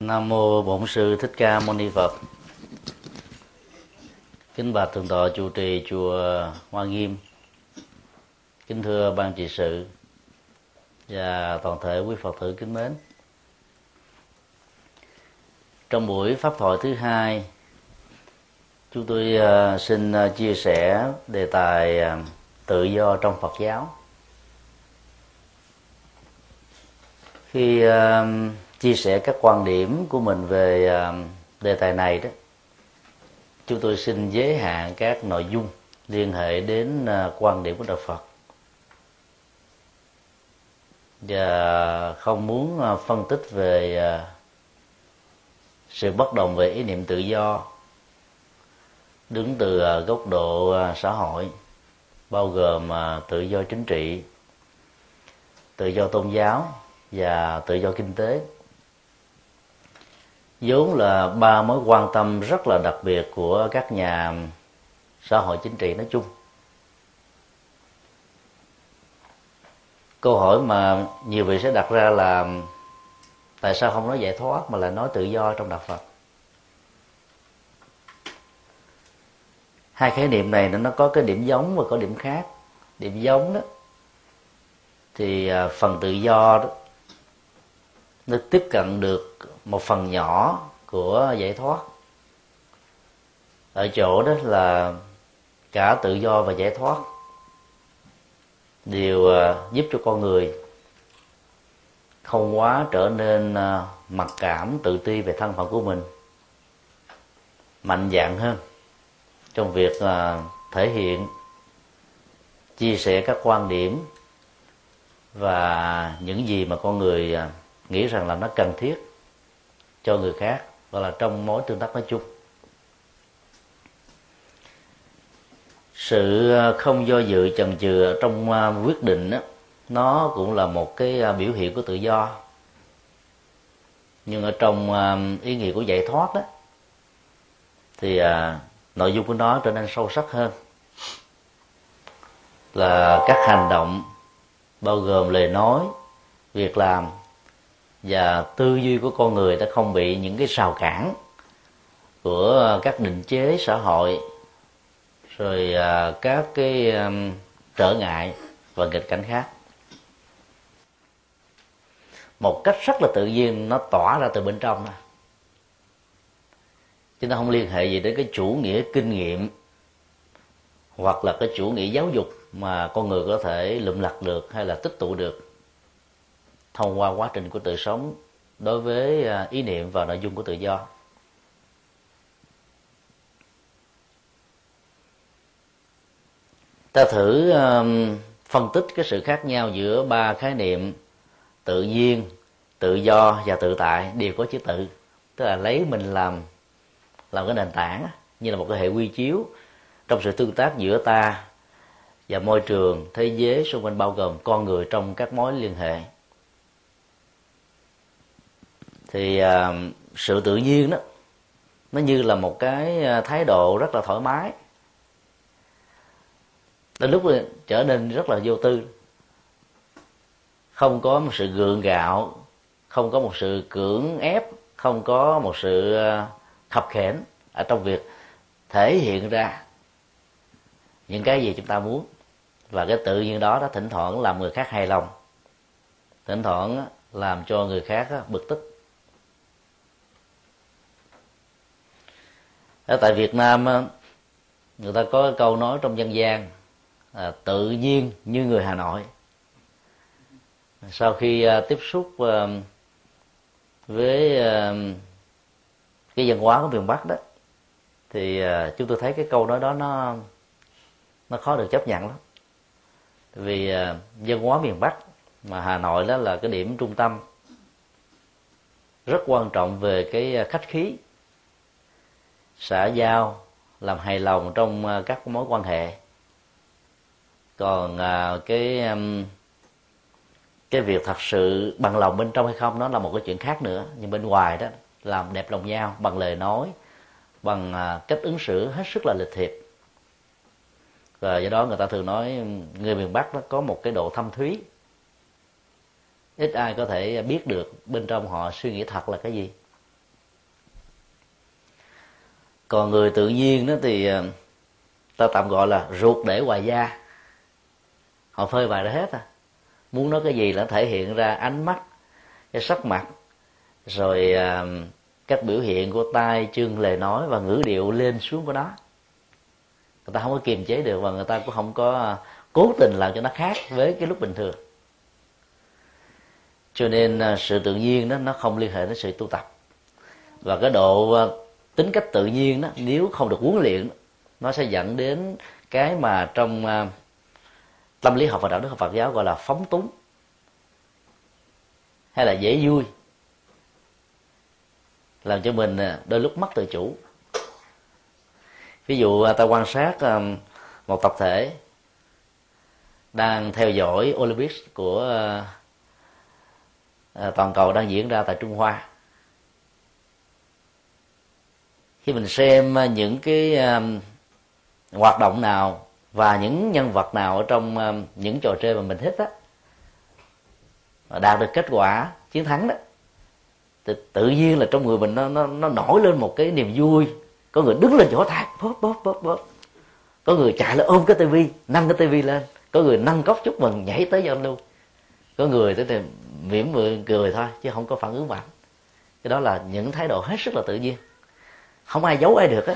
Nam mô Bổn sư Thích Ca Mâu Ni Phật. Kính bạch thượng tọa chủ trì chùa Hoa Nghiêm. Kính thưa ban trị sự và toàn thể quý Phật tử kính mến. Trong buổi pháp thoại thứ hai, chúng tôi à, xin à, chia sẻ đề tài à, tự do trong Phật giáo. Khi chia sẻ các quan điểm của mình về à, đề tài này đó. Chúng tôi xin giới hạn các nội dung liên hệ đến à, quan điểm của đạo Phật. Và không muốn à, phân tích về sự bất đồng về ý niệm tự do đứng từ góc độ xã hội, bao gồm tự do chính trị, tự do tôn giáo và tự do kinh tế vốn là ba mối quan tâm rất là đặc biệt của các nhà xã hội chính trị nói chung. Câu hỏi mà nhiều vị sẽ đặt ra là tại sao không nói giải thoát mà lại nói tự do trong đạo phật? Hai khái niệm này nó có cái điểm giống và có điểm khác. Điểm giống đó, thì à, phần tự do đó, nó tiếp cận được một phần nhỏ của giải thoát. Ở chỗ đó là cả tự do và giải thoát đều à, giúp cho con người không quá trở nên à, mặc cảm, tự ti về thân phận của mình mạnh dạng hơn trong việc à, thể hiện, chia sẻ các quan điểm và những gì mà con người nghĩ rằng là nó cần thiết cho người khác và là trong mối tương tác nói chung. Sự ờ, không do dự chần chừ trong ờ, quyết định đó, nó cũng là một cái ờ, biểu hiện của tự do. Nhưng ở trong ý nghĩa của giải thoát đó thì nội dung của nó trở nên sâu sắc hơn. Là các hành động bao gồm lời nói việc làm và tư duy của con người đã không bị những cái rào cản của các định chế xã hội, rồi à, các cái trở ngại và nghịch cảnh khác một cách rất là tự nhiên, nó tỏa ra từ bên trong đó. chúng ta không liên hệ gì đến cái chủ nghĩa kinh nghiệm hoặc là cái chủ nghĩa giáo dục mà con người có thể lượm lặt được hay là tích tụ được thông qua quá trình của tự sống đối với à, ý niệm và nội dung của tự do. Ta thử à, phân tích cái sự khác nhau giữa ba khái niệm tự nhiên, tự do và tự tại, đều có chữ tự. Tức là lấy mình làm làm cái nền tảng, như là một cái hệ quy chiếu trong sự tương tác giữa ta và môi trường, thế giới xung quanh bao gồm con người trong các mối liên hệ thì à, sự tự nhiên đó nó như là một cái à, thái độ rất là thoải mái. Đến lúc trở nên rất là vô tư. Không có một sự gượng gạo không có một sự cưỡng ép không có một sự à, khập khẽn ở trong việc thể hiện ra những cái gì chúng ta muốn. Và cái tự nhiên đó đó thỉnh thoảng làm người khác hài lòng. Thỉnh thoảng làm cho người khác bực tức. Ở tại Việt Nam người ta có câu nói trong dân gian à, tự nhiên như người Hà Nội. Sau khi à, tiếp xúc à, với à, cái văn hóa của miền Bắc đó thì à, chúng tôi thấy cái câu nói đó nó nó khó được chấp nhận lắm. Vì à, văn hóa miền Bắc mà Hà Nội đó là cái điểm trung tâm rất quan trọng về cái à, khách khí xã giao làm hài lòng trong à, các mối quan hệ. Còn à, cái cái việc thật sự bằng lòng bên trong hay không nó là một cái chuyện khác nữa. Nhưng bên ngoài đó, làm đẹp lòng nhau, bằng lời nói, bằng à, cách ứng xử hết sức là lịch thiệp. Và do đó người ta thường nói người miền bắc nó có một cái độ thâm thúy. Ít ai có thể biết được bên trong họ suy nghĩ thật là cái gì còn người tự nhiên đó thì ờ, ta tạm gọi là ruột để hoài da. Họ phơi bày ra hết à. Muốn nói cái gì là thể hiện ra ánh mắt, cái sắc mặt, rồi ờ, các biểu hiện của tay chân, lời nói và ngữ điệu lên xuống của nó. Người ta không có kiềm chế được và người ta cũng không có ờ, cố tình làm cho nó khác với cái lúc bình thường. Cho nên sự tự nhiên đó, nó không liên hệ đến sự tu tập. Và cái độ tính cách tự nhiên đó nếu không được huấn luyện nó sẽ dẫn đến cái mà trong uh, tâm lý học và đạo đức học Phật giáo gọi là phóng túng hay là dễ vui. Làm cho mình à, đôi lúc mất tự chủ. Ví dụ à, ta quan sát một tập thể đang theo dõi Olympics của toàn cầu đang diễn ra tại Trung Hoa. Khi mình xem à, những cái à, hoạt động nào và những nhân vật nào ở trong à, những trò chơi mà mình thích á đạt được kết quả chiến thắng đó thì tự nhiên là trong người mình nó nó nó nổi lên một cái niềm vui. Có người đứng lên chỗ tay bóp bóp bóp bóp. Có người chạy lên ôm cái tivi nâng cái tivi lên. Có người nâng cốc chúc mừng nhảy tới giao lưu. Có người tới thì mỉm cười, cười thôi chứ không có phản ứng mạnh. Cái đó là những thái độ hết sức là tự nhiên không ai giấu ai được á.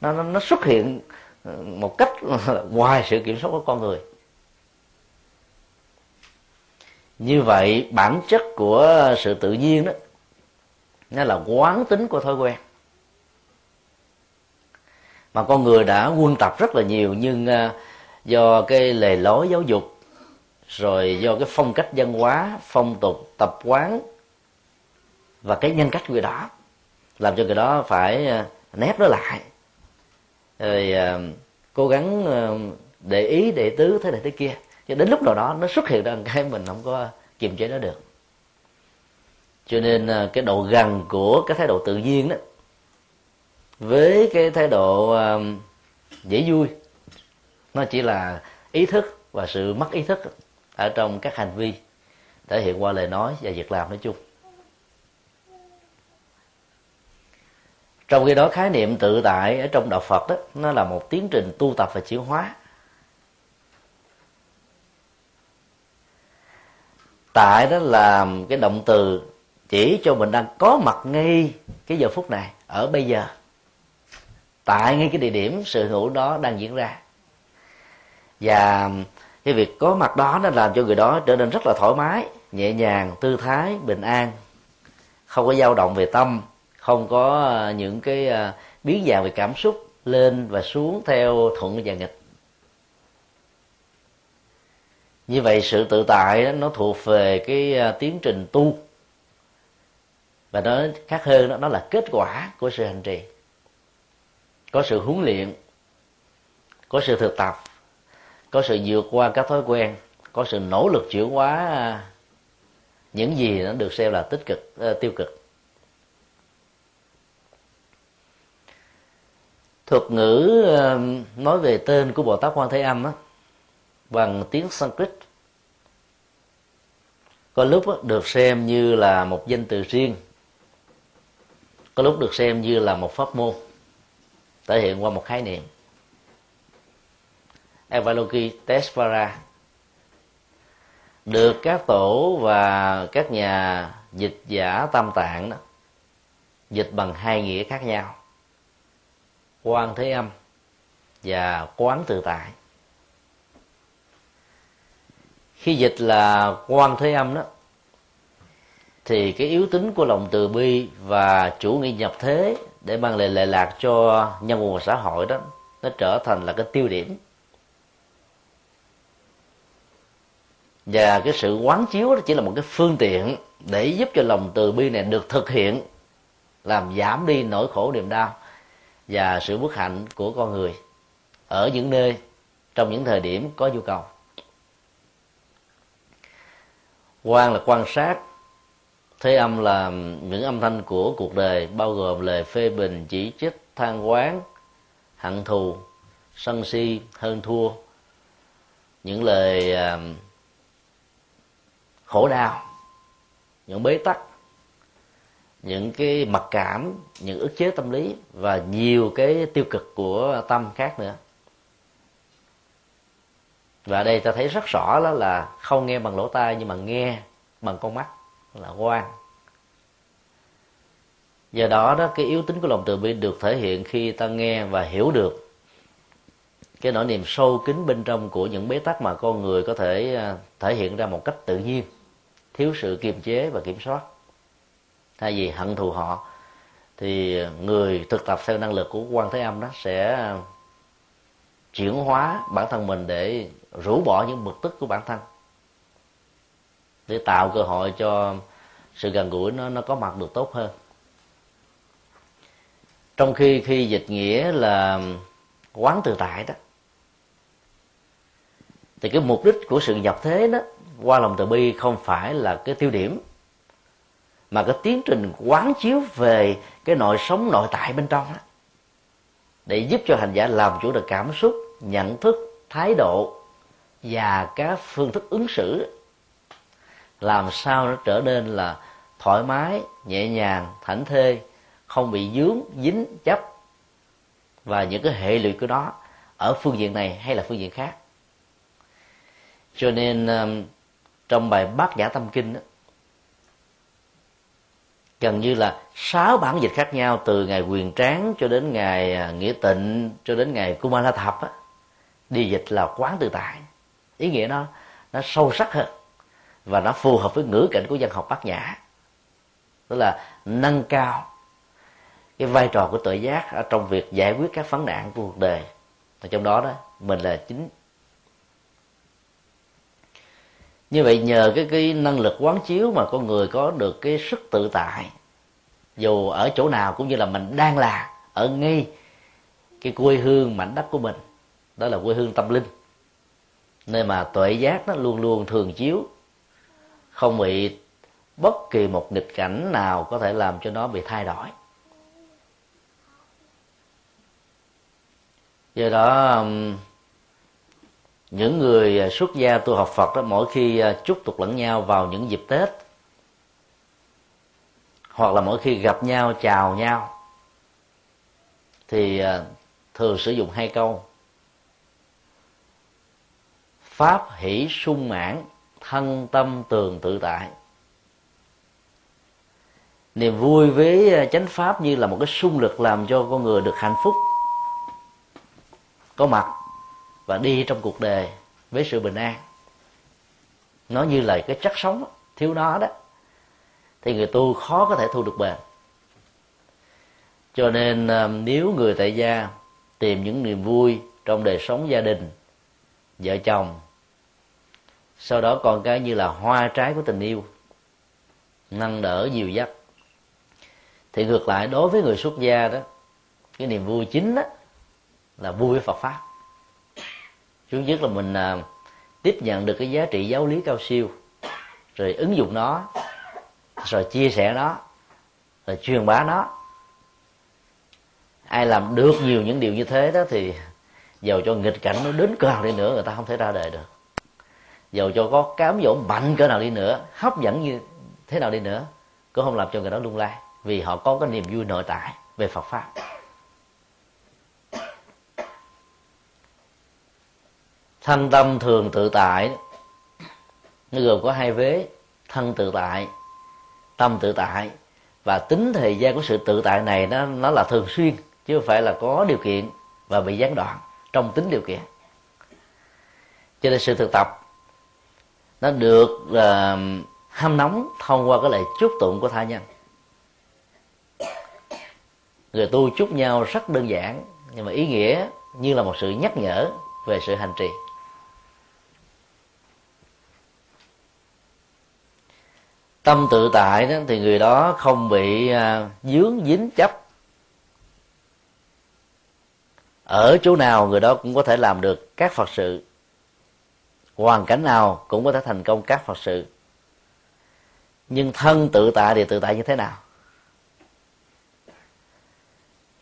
Nó, nó nó xuất hiện ờ, một cách ngoài sự kiểm soát của con người. Như vậy bản chất của sự tự nhiên đó nó là quán tính của thói quen. Mà con người đã quân tập rất là nhiều nhưng ờ, do cái lề lối giáo dục rồi do cái phong cách văn hóa phong tục tập quán và cái nhân cách người đó làm cho người đó phải ờ, nép nó lại. Rồi ờ, cố gắng ờ, để ý, để tứ thế này thế kia. Cho đến lúc nào đó nó xuất hiện ra cái mình không có kiềm chế nó được. Cho nên cái độ gần của cái thái độ tự nhiên đó, với cái thái độ dễ vui, nó chỉ là ý thức và sự mất ý thức ở trong các hành vi thể hiện qua lời nói và việc làm nói chung. Trong khi đó, khái niệm tự tại ở trong đạo phật đó, nó là một tiến trình tu tập và chuyển hóa. Tại đó là cái động từ chỉ cho mình đang có mặt ngay cái giờ phút này, ở bây giờ. Tại ngay cái địa điểm sự hữu đó đang diễn ra. Và cái việc có mặt đó nó làm cho người đó trở nên rất là thoải mái, nhẹ nhàng tư thái, bình an, không có dao động về tâm không có à, những cái à, biến dạng về cảm xúc lên và xuống theo thuận và nghịch. Như vậy sự tự tại đó, nó thuộc về cái à, tiến trình tu. Và nó khác hơn đó, nó là kết quả của sự hành trì. Có sự huấn luyện có sự thực tập có sự vượt qua các thói quen có sự nỗ lực chuyển hóa những gì nó được xem là tích cực uh, tiêu cực. Thuật ngữ nói về tên của bồ tát quan thế âm á, bằng tiếng sanskrit. Có lúc á, được xem như là một danh từ riêng. Có lúc được xem như là một pháp môn thể hiện qua một khái niệm. Avalokitesvara được các tổ và các nhà dịch giả tam tạng đó dịch bằng hai nghĩa khác nhau quan thế âm và quán tự tại. Khi dịch là quan thế âm đó, thì cái yếu tính của lòng từ bi và chủ nghĩa nhập thế để mang lại lệ lạc cho nhân quần xã hội đó, nó trở thành là cái tiêu điểm. Và cái sự quán chiếu đó chỉ là một cái phương tiện để giúp cho lòng từ bi này được thực hiện, làm giảm đi nỗi khổ niềm đau và sự bất hạnh của con người ở những nơi, trong những thời điểm có nhu cầu. Quan là quan sát, thế âm là những âm thanh của cuộc đời, bao gồm lời phê bình, chỉ trích, than quán, hận thù, sân si, hơn thua, những lời à, khổ đau, những bế tắc những cái mặc cảm, những ức chế tâm lý và nhiều cái tiêu cực của tâm khác nữa. Và đây ta thấy rất rõ đó là không nghe bằng lỗ tai nhưng mà nghe bằng con mắt, là quan. Do đó đó, cái yếu tính của lòng từ bi được thể hiện khi ta nghe và hiểu được cái nỗi niềm sâu kín bên trong của những bế tắc mà con người có thể à, thể hiện ra một cách tự nhiên, thiếu sự kiềm chế và kiểm soát thay vì hận thù họ, thì người thực tập theo năng lực của quan thế âm đó sẽ chuyển hóa bản thân mình để rũ bỏ những bực tức của bản thân, để tạo cơ hội cho sự gần gũi nó nó có mặt được tốt hơn. Trong khi khi dịch nghĩa là quán tự tại đó, thì cái mục đích của sự nhập thế đó, qua lòng từ bi không phải là cái tiêu điểm mà cái tiến trình quán chiếu về cái nội sống nội tại bên trong đó để giúp cho hành giả làm chủ được cảm xúc nhận thức thái độ và các phương thức ứng xử làm sao nó trở nên là thoải mái nhẹ nhàng thảnh thê không bị dướng dính chấp và những cái hệ lụy của nó ở phương diện này hay là phương diện khác. Cho nên trong bài bát nhã tâm kinh đó, gần như là sáu bản dịch khác nhau từ ngày quyền tráng cho đến ngày à, nghĩa tịnh cho đến ngày kumala thập á, đi dịch là quán tự tại. Ý nghĩa nó nó sâu sắc hơn và nó phù hợp với ngữ cảnh của dân học bát nhã. Tức là nâng cao cái vai trò của tự giác ở trong việc giải quyết các vấn nạn của cuộc đời. Và trong đó đó mình là chính như vậy nhờ cái cái năng lực quán chiếu mà con người có được cái sức tự tại. Dù ở chỗ nào cũng như là mình đang là ở ngay cái quê hương mảnh đất của mình, đó là quê hương tâm linh. Nơi mà tuệ giác nó luôn luôn thường chiếu, không bị bất kỳ một nghịch cảnh nào có thể làm cho nó bị thay đổi. Do đó những người à, xuất gia tu học Phật đó, mỗi khi à, chúc tục lẫn nhau vào những dịp Tết, hoặc là mỗi khi gặp nhau, chào nhau, thì à, thường sử dụng hai câu. Pháp hỷ sung mãn, thân tâm tường tự tại. Niềm vui với chánh pháp như là một cái sung lực làm cho con người được hạnh phúc. Có mặt và đi trong cuộc đời với sự bình an. Nó như là cái chất sống thiếu nó đó, thì người tu khó có thể thu được bền. Cho nên ờ, nếu người tại gia tìm những niềm vui trong đời sống gia đình, vợ chồng, sau đó còn cái như là hoa trái của tình yêu, nâng đỡ nhiều dắt thì ngược lại đối với người xuất gia đó, cái niềm vui chính đó là vui với Phật pháp thứ nhất là mình à, tiếp nhận được cái giá trị giáo lý cao siêu rồi ứng dụng nó rồi chia sẻ nó rồi truyền bá nó. Ai làm được nhiều những điều như thế đó thì dầu cho nghịch cảnh nó đến cỡ nào đi nữa người ta không thể ra đời được. Dầu cho có cám dỗ mạnh cỡ nào đi nữa hấp dẫn như thế nào đi nữa cũng không làm cho người đó lung lay vì họ có cái niềm vui nội tại về Phật pháp. Thân tâm thường tự tại nó gồm có hai vế thân tự tại tâm tự tại. Và tính thời gian của sự tự tại này nó nó là thường xuyên chứ không phải là có điều kiện và bị gián đoạn trong tính điều kiện. Cho nên sự thực tập nó được uh, hâm nóng thông qua cái lời chúc tụng của tha nhân. Người tu chúc nhau rất đơn giản nhưng mà ý nghĩa như là một sự nhắc nhở về sự hành trì. Tâm tự tại đó thì người đó không bị à, dướng dính chấp. Ở chỗ nào người đó cũng có thể làm được các phật sự. Hoàn cảnh nào cũng có thể thành công các phật sự. Nhưng thân tự tại thì tự tại như thế nào?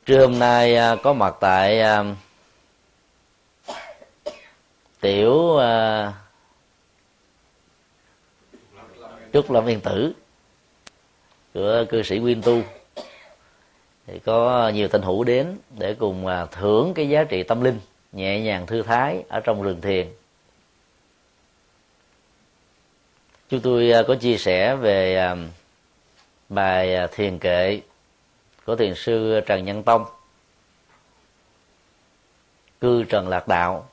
Trưa hôm nay à, có mặt tại à, tiểu à, trúc lâm yên tử, của cư sĩ Nguyên Tu. Thì có nhiều thanh hữu đến để cùng à, thưởng cái giá trị tâm linh nhẹ nhàng thư thái ở trong rừng thiền. Chúng tôi à, có chia sẻ về à, bài thiền kệ của thiền sư trần nhân tông, cư trần lạc đạo.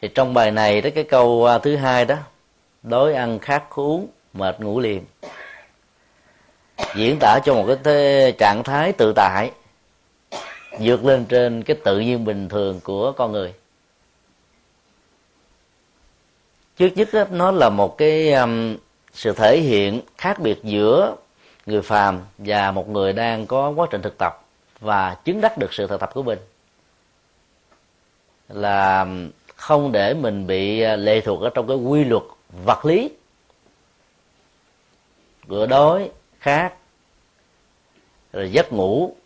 Thì trong bài này đó cái câu thứ hai đó đói ăn khát uống mệt ngủ liền. Diễn tả cho một cái thế, trạng thái tự tại vượt lên trên cái tự nhiên bình thường của con người. Trước nhất đó, nó là một cái um, sự thể hiện khác biệt giữa người phàm và một người đang có quá trình thực tập và chứng đắc được sự thực tập của mình. Là um, không để mình bị uh, lệ thuộc ở trong cái quy luật vật lý bữa đói khát rồi giấc ngủ,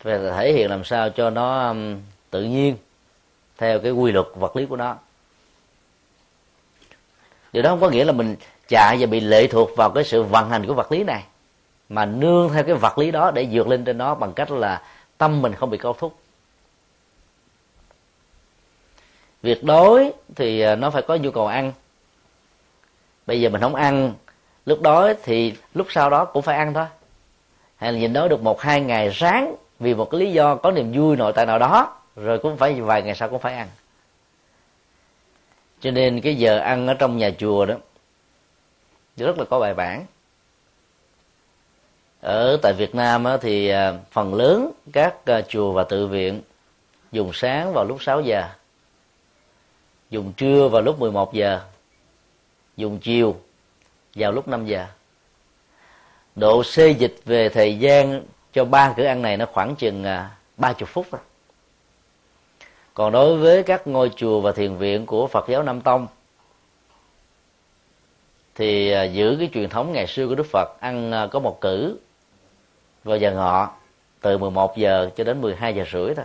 phải thể hiện làm sao cho nó um, tự nhiên, theo cái quy luật vật lý của nó. Điều đó không có nghĩa là mình chạy và bị lệ thuộc vào cái sự vận hành của vật lý này, mà nương theo cái vật lý đó để vượt lên trên nó bằng cách là tâm mình không bị câu thúc. Việc đói thì à, nó phải có nhu cầu ăn bây giờ mình không ăn. Lúc đó thì lúc sau đó cũng phải ăn thôi. Hay là nhìn đó được một, hai ngày sáng vì một cái lý do có niềm vui nội tại nào đó, rồi cũng phải vài ngày sau cũng phải ăn. Cho nên cái giờ ăn ở trong nhà chùa đó, rất là có bài bản. Ở tại Việt Nam thì à, phần lớn các à, chùa và tự viện dùng sáng vào lúc 6 giờ, dùng trưa vào lúc 11 giờ dùng chiều vào lúc 5 giờ. Độ xê dịch về thời gian cho ba cửa ăn này nó khoảng chừng à, ba chục phút thôi còn đối với các ngôi chùa và thiền viện của Phật giáo Nam Tông thì à, giữ cái truyền thống ngày xưa của Đức Phật ăn à, có một cử vào giờ ngọ từ 11 giờ cho đến 12 giờ rưỡi thôi.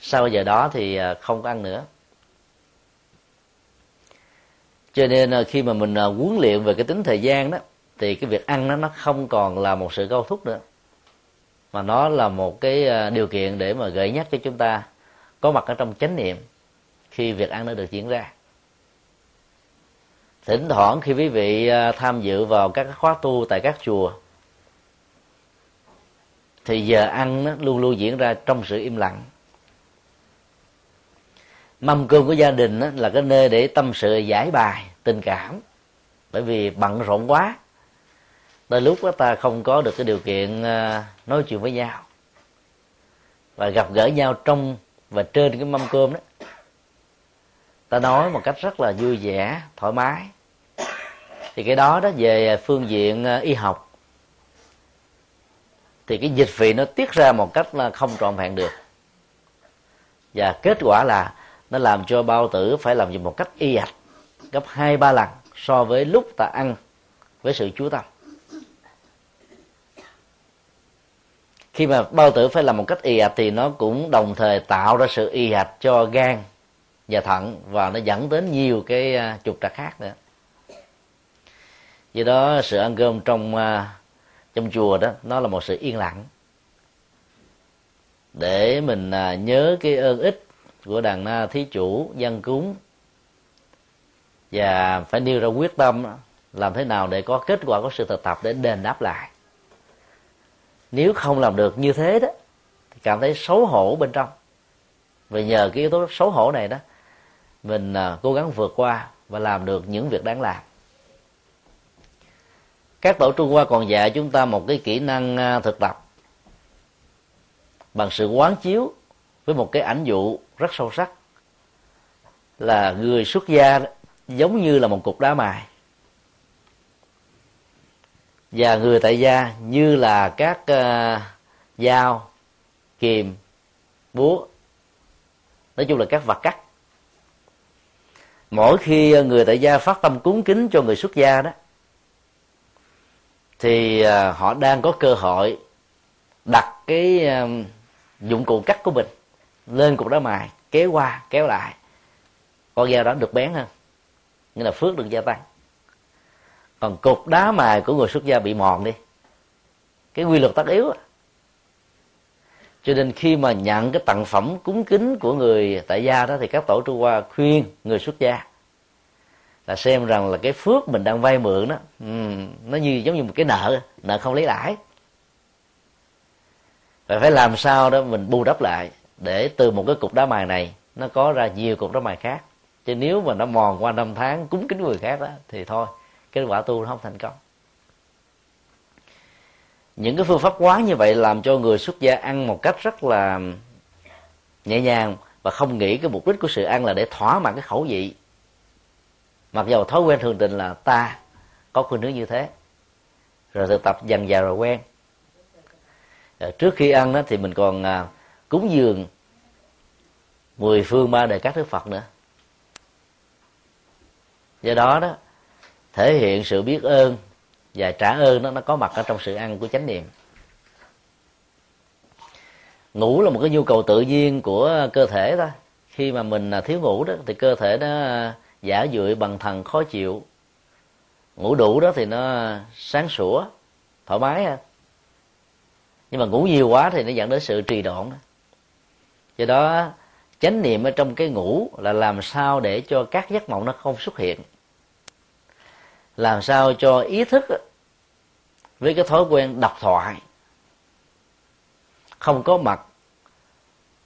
Sau giờ đó thì à, không có ăn nữa cho nên ờ, khi mà mình ờ, huấn luyện về cái tính thời gian đó, thì cái việc ăn nó nó không còn là một sự câu thúc nữa. Mà nó là một cái ờ, điều kiện để mà gợi nhắc cho chúng ta có mặt ở trong chánh niệm khi việc ăn nó được diễn ra. Thỉnh thoảng khi quý vị tham dự vào các khóa tu tại các chùa, thì giờ ăn nó luôn luôn diễn ra trong sự im lặng mâm cơm của gia đình là cái nơi để tâm sự, giải bài, tình cảm. Bởi vì bận rộn quá. Đôi lúc đó ta không có được cái điều kiện à, nói chuyện với nhau. Và gặp gỡ nhau trong và trên cái mâm cơm đó. Ta nói một cách rất là vui vẻ, thoải mái. Thì cái đó đó, về phương diện à, y học. Thì cái dịch vị nó tiết ra một cách là không trọn vẹn được. Và kết quả là nó làm cho bao tử phải làm việc một cách y ạch gấp hai, ba lần so với lúc ta ăn, với sự chú tâm. Khi mà bao tử phải làm một cách y ạch thì nó cũng đồng thời tạo ra sự y ạch cho gan và thận và nó dẫn đến nhiều cái à, trục trặc khác nữa. Do đó sự ăn cơm trong à, trong chùa đó, nó là một sự yên lặng để mình à, nhớ cái ơn ích của đàn na thí chủ, dân cúng. Và phải nêu ra quyết tâm làm thế nào để có kết quả có sự thực tập để đền đáp lại. Nếu không làm được như thế đó, thì cảm thấy xấu hổ bên trong. Và nhờ cái yếu tố xấu hổ này đó, mình à, cố gắng vượt qua và làm được những việc đáng làm. Các tổ trung hoa còn dạy chúng ta một cái kỹ năng à, thực tập bằng sự quán chiếu với một cái ảnh dụ rất sâu sắc. Là người xuất gia giống như là một cục đá mài. Và người tại gia như là các uh, dao kìm búa. Nói chung là các vật cắt. Mỗi khi người tại gia phát tâm cúng kính cho người xuất gia đó thì uh, họ đang có cơ hội đặt cái uh, dụng cụ cắt của mình lên cục đá mài, kéo qua, kéo lại. Con dao đó được bén hơn, nghĩa là phước được gia tăng. Còn cục đá mài của người xuất gia bị mòn đi. Cái quy luật tất yếu cho nên khi mà nhận cái tặng phẩm cúng kính của người tại gia đó, thì các tổ trung hoa khuyên người xuất gia là xem rằng là cái phước mình đang vay mượn đó ừ, nó như, giống như một cái nợ nợ không lấy lãi. Và phải làm sao đó mình bù đắp lại để từ một cái cục đá mài này, nó có ra nhiều cục đá mài khác. Chứ nếu mà nó mòn qua năm tháng, cúng kính người khác đó thì thôi, kết quả tu nó không thành công. Những cái phương pháp quá như vậy làm cho người xuất gia ăn một cách rất là nhẹ nhàng và không nghĩ cái mục đích của sự ăn là để thỏa mãn cái khẩu vị. Mặc dầu thói quen thường tình là ta có khuynh hướng như thế. Rồi thực tập dần dà rồi quen. Rồi trước khi ăn đó thì mình còn à, cúng dường mười phương ba đời các đức phật nữa. Do đó đó, thể hiện sự biết ơn và trả ơn đó, nó có mặt ở trong sự ăn của chánh niệm. Ngủ là một cái nhu cầu tự nhiên của cơ thể thôi khi mà mình à, thiếu ngủ đó, thì cơ thể nó à, giả dưỡi bằng thần khó chịu. Ngủ đủ đó thì nó à, sáng sủa, thoải mái ha nhưng mà ngủ nhiều quá thì nó dẫn đến sự trì độn do đó, chánh niệm ở trong cái ngủ là làm sao để cho các giấc mộng nó không xuất hiện. Làm sao cho ý thức với cái thói quen đọc thoại không có mặt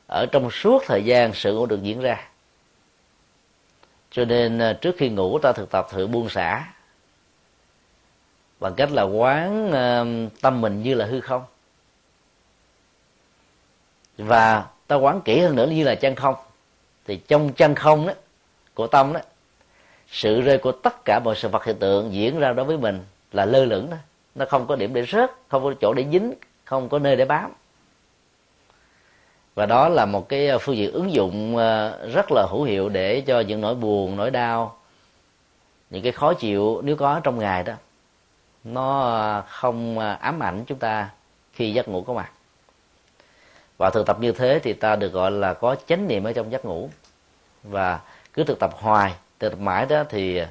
ở trong suốt thời gian sự ngủ được diễn ra. Cho nên à, trước khi ngủ ta thực tập thử buông xả bằng cách là quán à, tâm mình như là hư không. Và ta quán kỹ hơn nữa như là chân không. Thì trong chân không đó, của tâm đó, sự rơi của tất cả mọi sự vật hiện tượng diễn ra đối với mình là lơ lửng đó. Nó không có điểm để rớt, không có chỗ để dính, không có nơi để bám. Và đó là một cái ờ, phương diện ứng dụng ờ, rất là hữu hiệu để cho những nỗi buồn, nỗi đau, những cái khó chịu nếu có trong ngày đó, nó ờ, không ám ảnh chúng ta khi giấc ngủ có mặt và thực tập như thế thì ta được gọi là có chánh niệm ở trong giấc ngủ. Và cứ thực tập hoài, thực tập mãi đó thì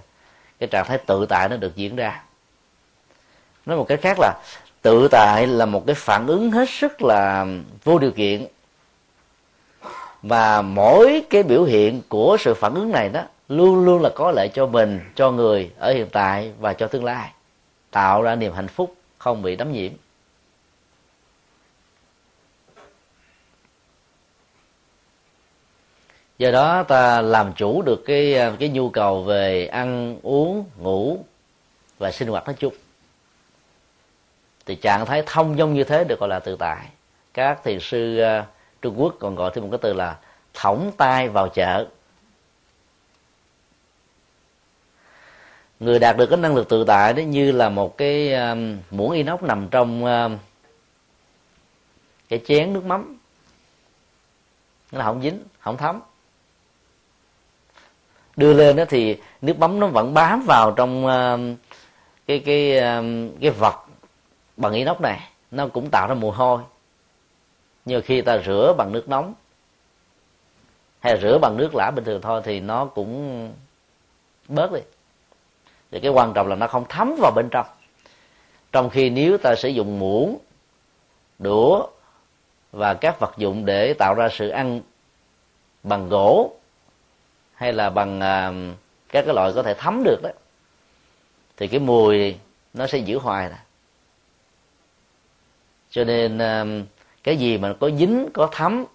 cái trạng thái tự tại nó được diễn ra. Nói một cái khác là, tự tại là một cái phản ứng hết sức là vô điều kiện. Và mỗi cái biểu hiện của sự phản ứng này đó luôn luôn là có lợi cho mình, cho người ở hiện tại và cho tương lai. Tạo ra niềm hạnh phúc không bị đắm nhiễm. Do đó ta làm chủ được cái à, cái nhu cầu về ăn uống ngủ và sinh hoạt nói chung. Thì trạng thái thông dong như thế được gọi là tự tại. Các thiền sư uh, trung quốc còn gọi thêm một cái từ là thõng tay vào chợ. Người đạt được cái năng lực tự tại đó như là một cái um, muỗng inox nằm trong um, cái chén nước mắm. Nó không dính không thấm đưa lên đó thì nước mắm nó vẫn bám vào trong ờ, cái cái ờ, cái vật bằng inox này. Nó cũng tạo ra mùi hôi. Nhiều khi ta rửa bằng nước nóng hay rửa bằng nước lã bình thường thôi thì nó cũng bớt đi. Thì cái quan trọng là nó không thấm vào bên trong. Trong khi nếu ta sử dụng muỗng, đũa và các vật dụng để tạo ra sự ăn bằng gỗ hay là bằng uh, các cái loại có thể thấm được đó thì cái mùi nó sẽ giữ hoài nè. Cho nên uh, cái gì mà có dính có thấm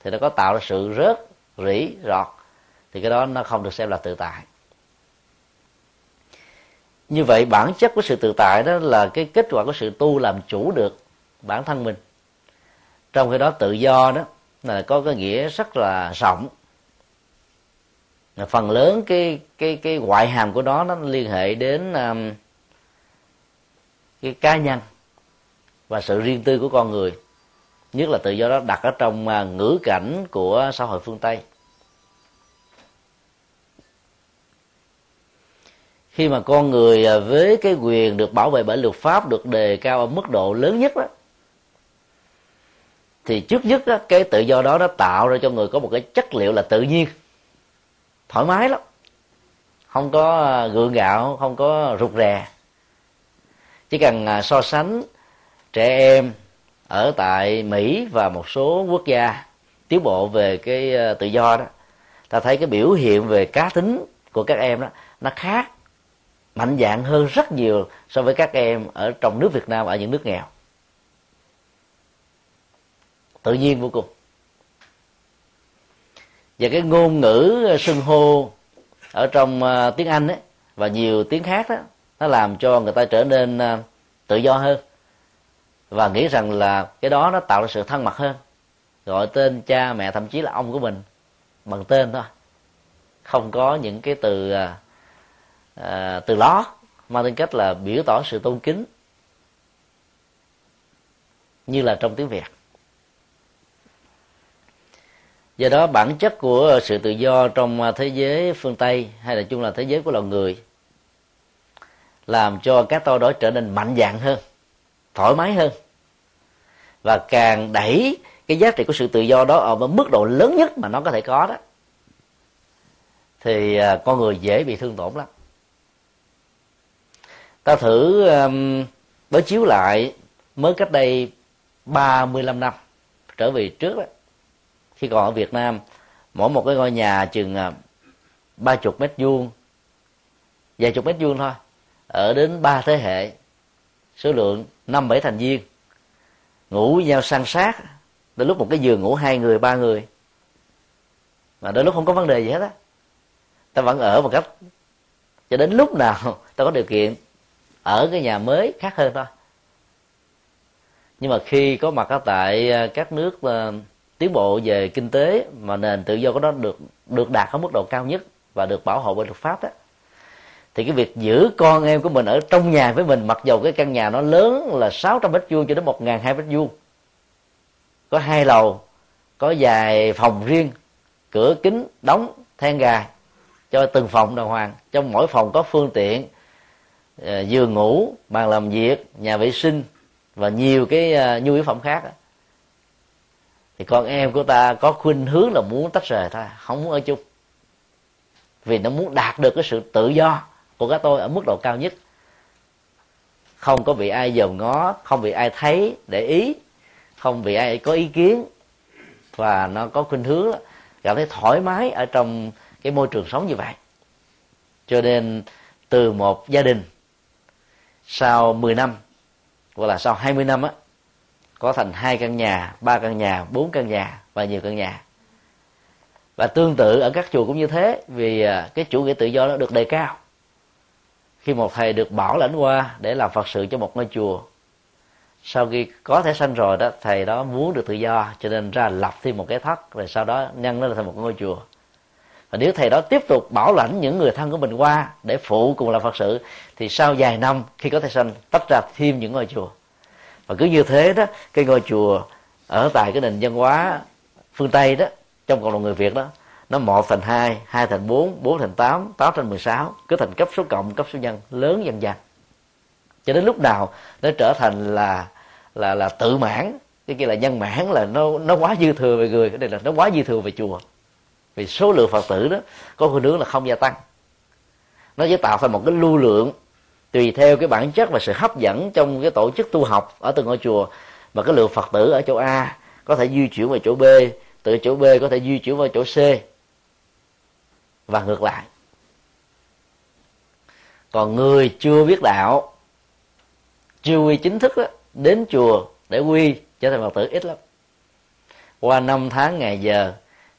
thì nó có tạo ra sự rớt rỉ rọt thì cái đó nó không được xem là tự tại. Như vậy bản chất của sự tự tại đó là cái kết quả của sự tu làm chủ được bản thân mình. Trong khi đó tự do đó là có cái nghĩa rất là rộng phần lớn cái cái cái ngoại hàm của nó nó liên hệ đến um, cái cá nhân và sự riêng tư của con người. Nhất là tự do đó đặt ở trong uh, ngữ cảnh của xã hội phương tây. Khi mà con người uh, với cái quyền được bảo vệ bởi luật pháp được đề cao ở mức độ lớn nhất đó thì trước nhất đó, cái tự do đó nó tạo ra cho người có một cái chất liệu là tự nhiên thoải mái lắm. Không có à, gượng gạo, không có rụt rè. Chỉ cần à, so sánh trẻ em ở tại mỹ và một số quốc gia tiến bộ về cái à, tự do đó, ta thấy cái biểu hiện về cá tính của các em đó, nó khác mạnh dạng hơn rất nhiều so với các em ở trong nước Việt Nam, ở những nước nghèo. Tự nhiên vô cùng và cái ngôn ngữ ờ, sưng hô ở trong ờ, tiếng Anh ấy, và nhiều tiếng khác đó nó làm cho người ta trở nên ờ, tự do hơn. Và nghĩ rằng là cái đó nó tạo ra sự thân mật hơn. Gọi tên cha mẹ thậm chí là ông của mình bằng tên thôi. Không có những cái từ à, từ ló mang tính cách là biểu tỏ sự tôn kính như là trong tiếng việt do đó bản chất của sự tự do trong à, thế giới phương tây hay là chung là thế giới của loài người làm cho các tôi đó trở nên mạnh dạng hơn thoải mái hơn và càng đẩy cái giá trị của sự tự do đó ở mức độ lớn nhất mà nó có thể có đó thì à, con người dễ bị thương tổn lắm. Ta thử um, đối chiếu lại mới cách đây 35 năm trở về trước đó khi còn ở Việt Nam, mỗi một cái ngôi nhà chừng à, ba chục mét vuông, vài chục mét vuông thôi, ở đến ba thế hệ, số lượng năm bảy thành viên, ngủ với nhau san sát, đến lúc một cái giường ngủ hai người, ba người, mà đôi lúc không có vấn đề gì hết á. Ta vẫn ở một cách cho đến lúc nào ta có điều kiện ở cái nhà mới khác hơn thôi. Nhưng mà khi có mặt ở tại à, các nước à, tiến bộ về kinh tế mà nền tự do của nó được được đạt ở mức độ cao nhất và được bảo hộ bởi luật pháp đó thì cái việc giữ con em của mình ở trong nhà với mình, mặc dầu cái căn nhà nó lớn là 600 mét vuông cho đến một ngàn hai mét vuông, có hai lầu, có vài phòng riêng, cửa kính đóng then gài cho từng phòng đàng hoàng. Trong mỗi phòng có phương tiện giường ngủ, bàn làm việc, nhà vệ sinh và nhiều cái ờ, nhu yếu phẩm khác thì con em của ta có khuynh hướng là muốn tách rời thôi không muốn ở chung. Vì nó muốn đạt được cái sự tự do của các tôi ở mức độ cao nhất. Không có bị ai dòm ngó, không bị ai thấy để ý, không bị ai có ý kiến. Và nó có khuynh hướng cảm thấy thoải mái ở trong cái môi trường sống như vậy. Cho nên từ một gia đình sau 10 năm, hoặc là sau 20 năm á có thành hai căn nhà, ba căn nhà, bốn căn nhà và nhiều căn nhà. Và tương tự ở các chùa cũng như thế, vì à, cái chủ nghĩa tự do nó được đề cao. Khi một thầy được bảo lãnh qua để làm phật sự cho một ngôi chùa, sau khi có thể sanh rồi đó, thầy đó muốn được tự do, cho nên ra lập thêm một cái thất, rồi sau đó nhân nó thành một ngôi chùa. Và nếu thầy đó tiếp tục bảo lãnh những người thân của mình qua để phụ cùng làm phật sự, thì sau vài năm, khi có thể sanh, tách ra thêm những ngôi chùa và cứ như thế đó, cái ngôi chùa ở tại cái nền văn hóa phương tây đó, trong cộng đồng người việt đó, nó một thành hai hai thành bốn bốn thành tám tám thành mười sáu, cứ thành cấp số cộng, cấp số nhân, lớn dần dần. Cho đến lúc nào nó trở thành là là là tự mãn, cái kia là nhân mãn, là nó nó quá dư thừa về người, cái này là nó quá dư thừa về chùa. Vì số lượng phật tử đó, có khuynh hướng là không gia tăng. Nó sẽ tạo thành một cái lưu lượng tùy theo cái bản chất và sự hấp dẫn trong cái tổ chức tu học ở từng ngôi chùa mà cái lượng phật tử ở chỗ a có thể di chuyển vào chỗ b từ chỗ b có thể di chuyển vào chỗ c và ngược lại. Còn người chưa biết đạo chưa quy chính thức đó, đến chùa để quy trở thành phật tử ít lắm. Qua năm tháng ngày giờ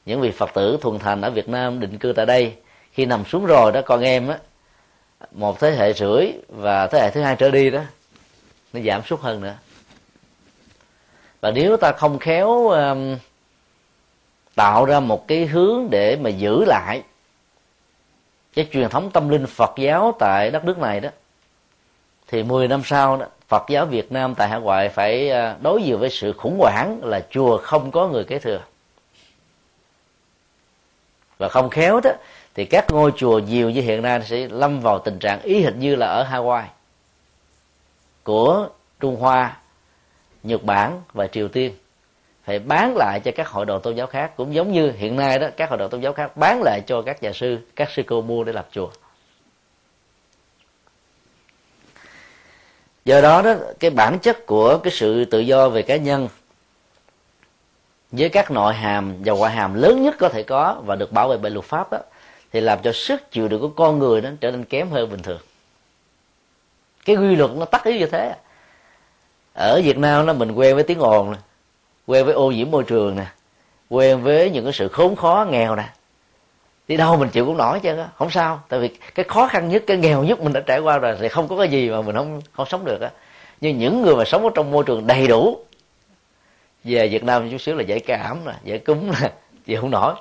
những vị phật tử thuần thành ở việt nam định cư tại đây khi nằm xuống rồi đó con em á một thế hệ rưỡi và thế hệ thứ hai trở đi đó nó giảm sút hơn nữa. Và nếu ta không khéo um, tạo ra một cái hướng để mà giữ lại cái truyền thống tâm linh Phật giáo tại đất nước này đó thì 10 năm sau đó, Phật giáo Việt Nam tại hải ngoại phải à, đối diện với sự khủng hoảng là chùa không có người kế thừa. Và không khéo đó thì các ngôi chùa nhiều như hiện nay sẽ lâm vào tình trạng ý hình như là ở Hawaii của Trung Hoa, Nhật Bản và Triều Tiên. Phải bán lại cho các hội đồ tôn giáo khác. Cũng giống như hiện nay đó các hội đồ tôn giáo khác bán lại cho các nhà sư các sư cô mua để lập chùa. Do đó đó cái bản chất của cái sự tự do về cá nhân với các nội hàm và ngoại hàm lớn nhất có thể có và được bảo vệ bởi luật pháp đó thì làm cho sức chịu đựng của con người nó trở nên kém hơn bình thường. Cái quy luật nó tắt yếu như thế. Ở việt nam nó mình quen với tiếng ồn nè, quen với ô nhiễm môi trường nè, quen với những cái sự khốn khó, nghèo nè. Đi đâu mình chịu cũng nổi chứ, không sao. Tại vì cái khó khăn nhất, cái nghèo nhất mình đã trải qua rồi thì không có cái gì mà mình không không sống được á. Nhưng những người mà sống ở trong môi trường đầy đủ, về Việt Nam chút xíu là dễ cảm nè, dễ cúm nè, chịu không nổi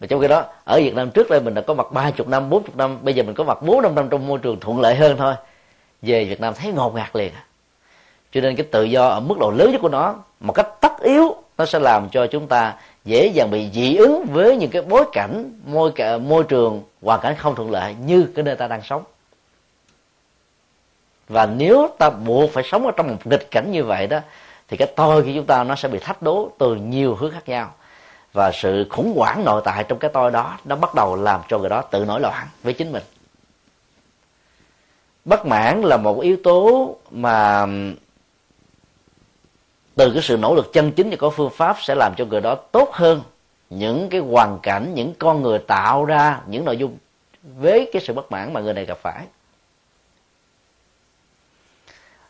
mà trong khi đó, ở Việt Nam trước đây mình đã có mặt ba chục năm, bốn chục năm, bây giờ mình có mặt bốn năm năm trong môi trường thuận lợi hơn thôi. Về Việt Nam thấy ngột ngạt liền à. cho nên cái tự do ở mức độ lớn nhất của nó, một cách tất yếu, nó sẽ làm cho chúng ta dễ dàng bị dị ứng với những cái bối cảnh môi môi trường, hoàn cảnh không thuận lợi như cái nơi ta đang sống. Và nếu ta buộc phải sống ở trong một nghịch cảnh như vậy đó, thì cái tôi của chúng ta nó sẽ bị thách đố từ nhiều hướng khác nhau và sự khủng hoảng nội tại trong cái tôi đó, nó bắt đầu làm cho người đó tự nổi loạn với chính mình. Bất mãn là một yếu tố mà từ cái sự nỗ lực chân chính và có phương pháp sẽ làm cho người đó tốt hơn. Những cái hoàn cảnh, những con người tạo ra những nội dung với cái sự bất mãn mà người này gặp phải.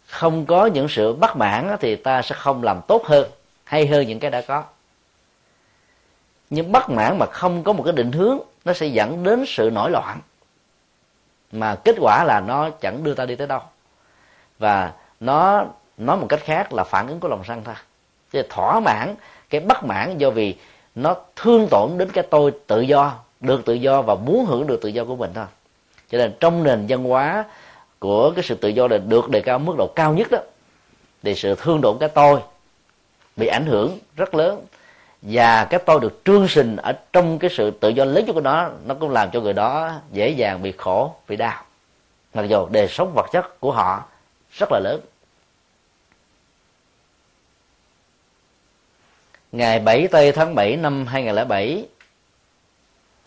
Không có những sự bất mãn thì ta sẽ không làm tốt hơn, hay hơn những cái đã có nhưng bất mãn mà không có một cái định hướng, nó sẽ dẫn đến sự nổi loạn. Mà kết quả là nó chẳng đưa ta đi tới đâu. Và nó nói một cách khác là phản ứng của lòng sân thôi chứ thỏa mãn, cái bất mãn do vì nó thương tổn đến cái tôi tự do, được tự do và muốn hưởng được tự do của mình thôi. Cho nên trong nền văn hóa của cái sự tự do là được đề cao mức độ cao nhất đó, thì sự thương tổn cái tôi bị ảnh hưởng rất lớn và cái tôi được trương sinh ở trong cái sự tự do lớn nhất của nó nó cũng làm cho người đó dễ dàng bị khổ, bị đau. Mặc dù đời sống vật chất của họ rất là lớn. Ngày 7 tây tháng 7 năm 2007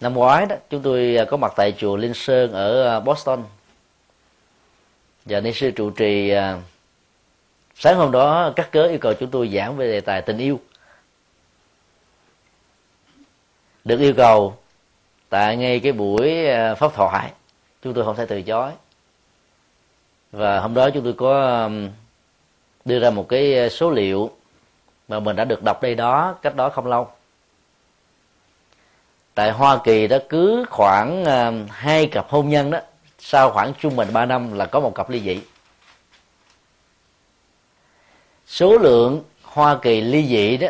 năm ngoái đó, chúng tôi có mặt tại chùa Linh Sơn ở à, Boston. Và ni sư trụ trì à, sáng hôm đó cắt cớ yêu cầu chúng tôi giảng về đề tài tình yêu. Được yêu cầu tại ngay cái buổi à, pháp thoại chúng tôi không thể từ chối. Và hôm đó chúng tôi có đưa ra một cái à, số liệu mà mình đã được đọc đây đó cách đó không lâu. Tại hoa kỳ đó cứ khoảng à, hai cặp hôn nhân đó sau khoảng trung bình 3 năm là có một cặp ly dị. Số lượng Hoa Kỳ ly dị đó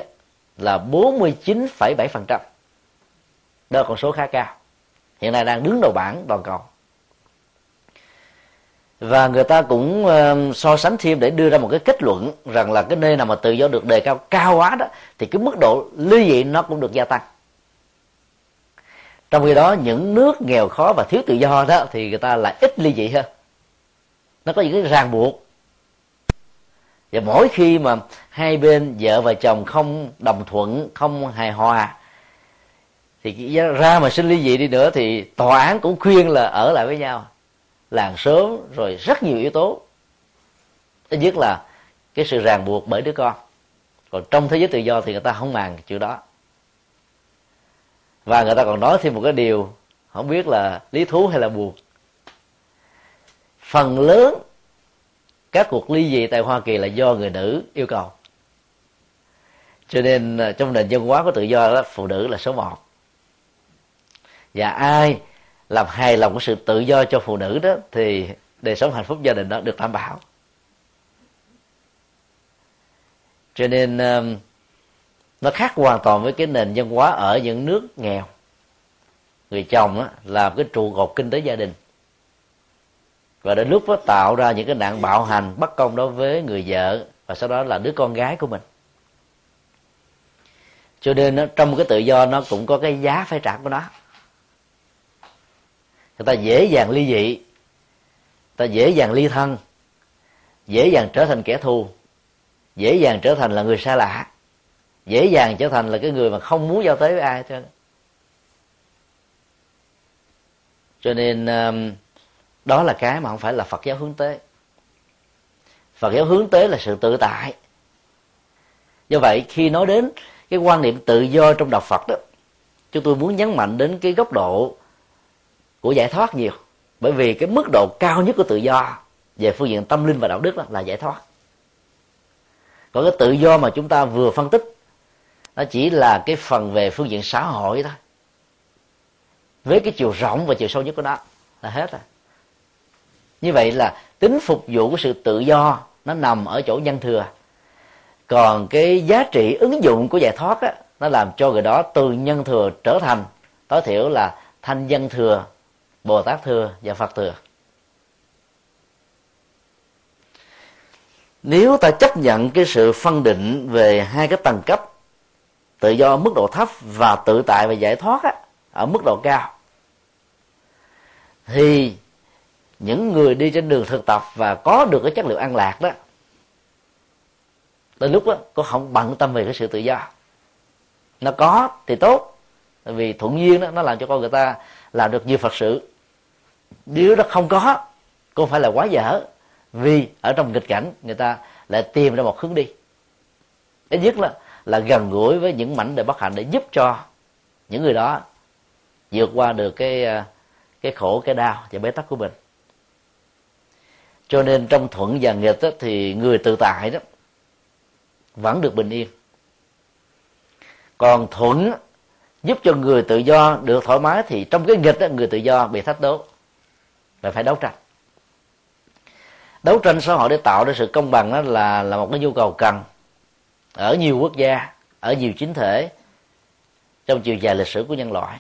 là 49,7% đó là con số khá cao. Hiện nay đang đứng đầu bảng toàn cầu. Và người ta cũng so sánh thêm để đưa ra một cái kết luận rằng là cái nơi nào mà tự do được đề cao cao quá đó, thì cái mức độ ly dị nó cũng được gia tăng. Trong khi đó, những nước nghèo khó và thiếu tự do đó, thì người ta lại ít ly dị hơn. Nó có những cái ràng buộc. Và mỗi khi mà hai bên vợ và chồng không đồng thuận, không hài hòa thì ra mà xin ly dị đi nữa thì tòa án cũng khuyên là ở lại với nhau. Làng sớm rồi rất nhiều yếu tố. Thứ nhất là cái sự ràng buộc bởi đứa con. Còn trong thế giới tự do thì người ta không màng chuyện đó. Và người ta còn nói thêm một cái điều, không biết là lý thú hay là buồn. Phần lớn các cuộc ly dị tại hoa kỳ là do người nữ yêu cầu. Cho nên à, trong nền văn hóa của tự do đó, phụ nữ là số một và ai làm hài lòng cái sự tự do cho phụ nữ đó thì đời sống hạnh phúc gia đình đó được đảm bảo. Cho nên um, nó khác hoàn toàn với cái nền văn hóa ở những nước nghèo. Người chồng đó làm cái trụ cột kinh tế gia đình. Và đến lúc nó tạo ra những cái nạn bạo hành bất công đối với người vợ và sau đó là đứa con gái của mình. Cho nên nó, trong cái tự do nó cũng có cái giá phải trả của nó người ta dễ dàng ly dị ta dễ dàng ly thân, dễ dàng trở thành kẻ thù, dễ dàng trở thành là người xa lạ, dễ dàng trở thành là cái người mà không muốn giao tế với ai hết cho nên um, đó là cái mà không phải là phật giáo hướng tới. Phật giáo hướng tới là sự tự tại. Do vậy, khi nói đến cái quan niệm tự do trong đạo phật đó, chúng tôi muốn nhấn mạnh đến cái góc độ của giải thoát nhiều. Bởi vì cái mức độ cao nhất của tự do về phương diện tâm linh và đạo đức đó là giải thoát. Còn cái tự do mà chúng ta vừa phân tích, nó chỉ là cái phần về phương diện xã hội thôi. Với cái chiều rộng và chiều sâu nhất của nó là hết rồi. Như vậy là tính phục vụ của sự tự do nó nằm ở chỗ nhân thừa. Còn cái giá trị ứng dụng của giải thoát á, nó làm cho người đó từ nhân thừa trở thành, tối thiểu là thanh dân thừa bồ tát thừa và phật thừa nếu ta chấp nhận cái sự phân định về hai cái tầng cấp tự do ở mức độ thấp và tự tại và giải thoát á, ở mức độ cao thì những người đi trên đường thực tập và có được cái chất liệu an lạc đó tới lúc đó có không bận tâm về cái sự tự do. Nó có thì tốt tại vì thuận duyên đó nó làm cho con người ta làm được nhiều phật sự nếu nó không có cũng phải là quá dở. Vì ở trong nghịch cảnh người ta lại tìm ra một hướng đi. Ít nhất là là gần gũi với những mảnh đời bất hạnh để giúp cho những người đó vượt qua được cái à, cái khổ cái đau và bế tắc của mình. Cho nên trong thuận và nghịch đó, thì người tự tại đó vẫn được bình yên. Còn thuận giúp cho người tự do được thoải mái thì trong cái nghịch đó, người tự do bị thách đố và phải đấu tranh. Đấu tranh xã hội để tạo ra sự công bằng đó là là một cái nhu cầu cần ở nhiều quốc gia ở nhiều chính thể trong chiều dài lịch sử của nhân loại.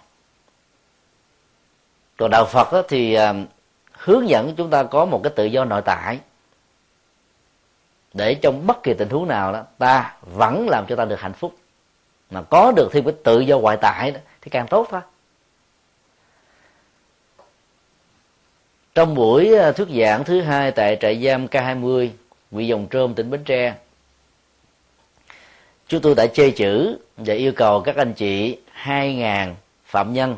Còn đạo phật đó thì à, hướng dẫn chúng ta có một cái tự do nội tại để trong bất kỳ tình huống nào đó ta vẫn làm cho ta được hạnh phúc. Mà có được thêm cái tự do ngoại tại đó, thì càng tốt thôi. Trong buổi à, thuyết giảng thứ hai tại trại giam K20 huyện Dòng Trôm, tỉnh Bến Tre, chúng tôi đã chê chữ và yêu cầu các anh chị 2.000 phạm nhân.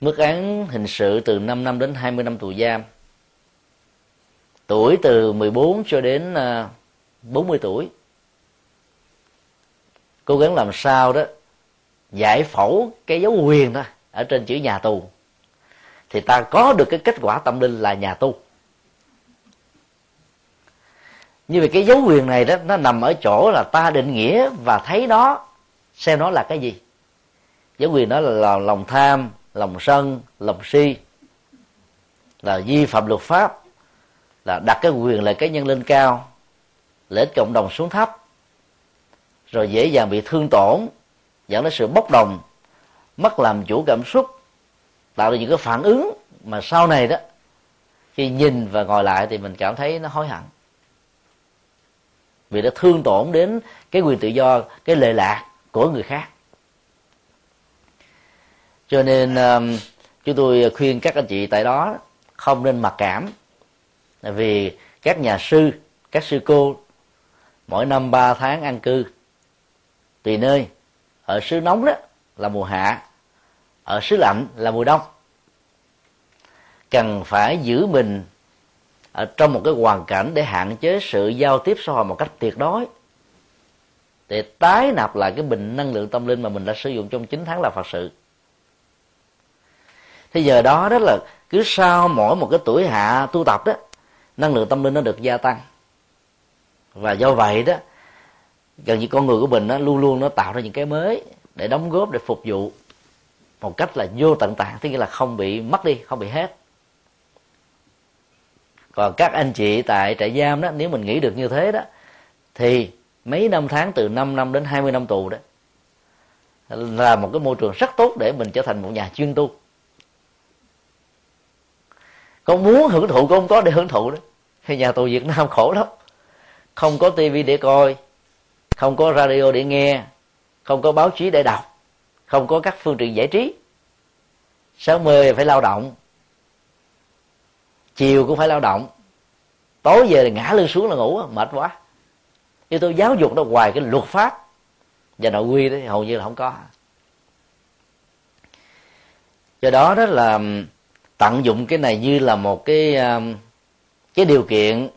Mức án hình sự từ 5 năm đến 20 năm tù giam. Tuổi từ 14 cho đến à, 40 tuổi. Cố gắng làm sao đó giải phẫu cái dấu quyền đó ở trên chữ nhà tù thì ta có được cái kết quả tâm linh là nhà tu. Như vậy cái dấu quyền này đó, nó nằm ở chỗ là ta định nghĩa và thấy nó, xem nó là cái gì. Dấu quyền đó là lòng tham, lòng sân, lòng si, là vi phạm luật pháp, là đặt cái quyền lợi cá nhân lên cao lợi ích cộng đồng xuống thấp, rồi dễ dàng bị thương tổn, dẫn đến sự bốc đồng, mất làm chủ cảm xúc tạo ra những cái phản ứng mà sau này đó khi nhìn và ngồi lại thì mình cảm thấy nó hối hận. Vì đã thương tổn đến cái quyền tự do cái lệ lạc của người khác. Cho nên um, chúng tôi khuyên các anh chị tại đó không nên mặc cảm. Vì các nhà sư các sư cô mỗi năm 3 tháng ăn cư. Tùy nơi. Ở xứ nóng đó là mùa hạ ở xứ lạnh là mùa đông. Cần phải giữ mình ở trong một cái hoàn cảnh để hạn chế sự giao tiếp xã hội một cách tuyệt đối. Để tái nạp lại cái bình năng lượng tâm linh mà mình đã sử dụng trong 9 tháng là Phật sự. Thì giờ đó đó là cứ sau mỗi một cái tuổi hạ tu tập đó, năng lượng tâm linh nó được gia tăng. Và do vậy đó, gần như con người của mình nó luôn luôn nó tạo ra những cái mới để đóng góp để phục vụ một cách là vô tận tạng, tức nghĩa là không bị mất đi, không bị hết. Còn các anh chị tại trại giam đó, nếu mình nghĩ được như thế đó, thì mấy năm tháng, từ 5 năm đến 20 năm tù đó, là một cái môi trường rất tốt để mình trở thành một nhà chuyên tu. Con muốn hưởng thụ con không có để hưởng thụ đó. Thì nhà tù việt nam khổ lắm. Không có tivi để coi, không có radio để nghe, không có báo chí để đọc không có các phương tiện giải trí. Sáng mười phải lao động. Chiều cũng phải lao động. Tối về là ngã lưng xuống là ngủ, mệt quá. Yếu tố giáo dục nó hoài cái luật pháp. Và nội quy đấy hầu như là không có. Do đó đó là um, tận dụng cái này như là một cái um, cái điều kiện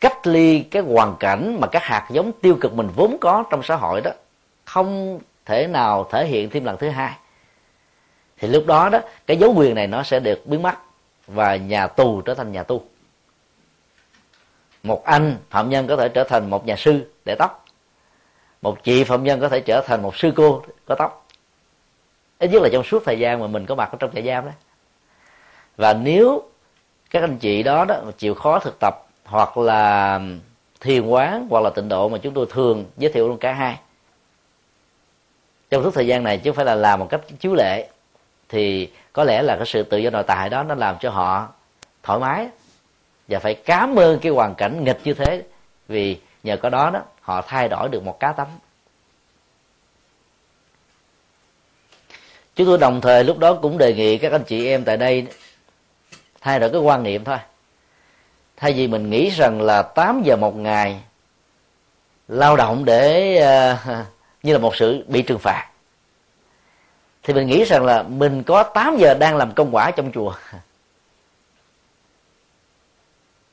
cách ly cái hoàn cảnh mà các hạt giống tiêu cực mình vốn có trong xã hội đó không thể nào thể hiện thêm lần thứ hai. Thì lúc đó đó, cái dấu quyền này nó sẽ được biến mất và nhà tù trở thành nhà tu. Một anh phạm nhân có thể trở thành một nhà sư để tóc. Một chị phạm nhân có thể trở thành một sư cô có tóc. Ít nhất là trong suốt thời gian mà mình có mặt ở trong trại giam đó. Và nếu các anh chị đó đó chịu khó thực tập hoặc là thiền quán hoặc là tịnh độ mà chúng tôi thường giới thiệu luôn cả hai trong suốt thời gian này chứ không phải là làm một cách chiếu lệ thì có lẽ là cái sự tự do nội tại đó nó làm cho họ thoải mái và phải cảm ơn cái hoàn cảnh nghịch như thế vì nhờ có đó đó họ thay đổi được một cá tánh. Chúng tôi đồng thời lúc đó cũng đề nghị các anh chị em tại đây thay đổi cái quan niệm thôi. Thay vì mình nghĩ rằng là 8 giờ một ngày lao động để uh, như là một sự bị trừng phạt. Thì mình nghĩ rằng là mình có 8 giờ đang làm công quả trong chùa.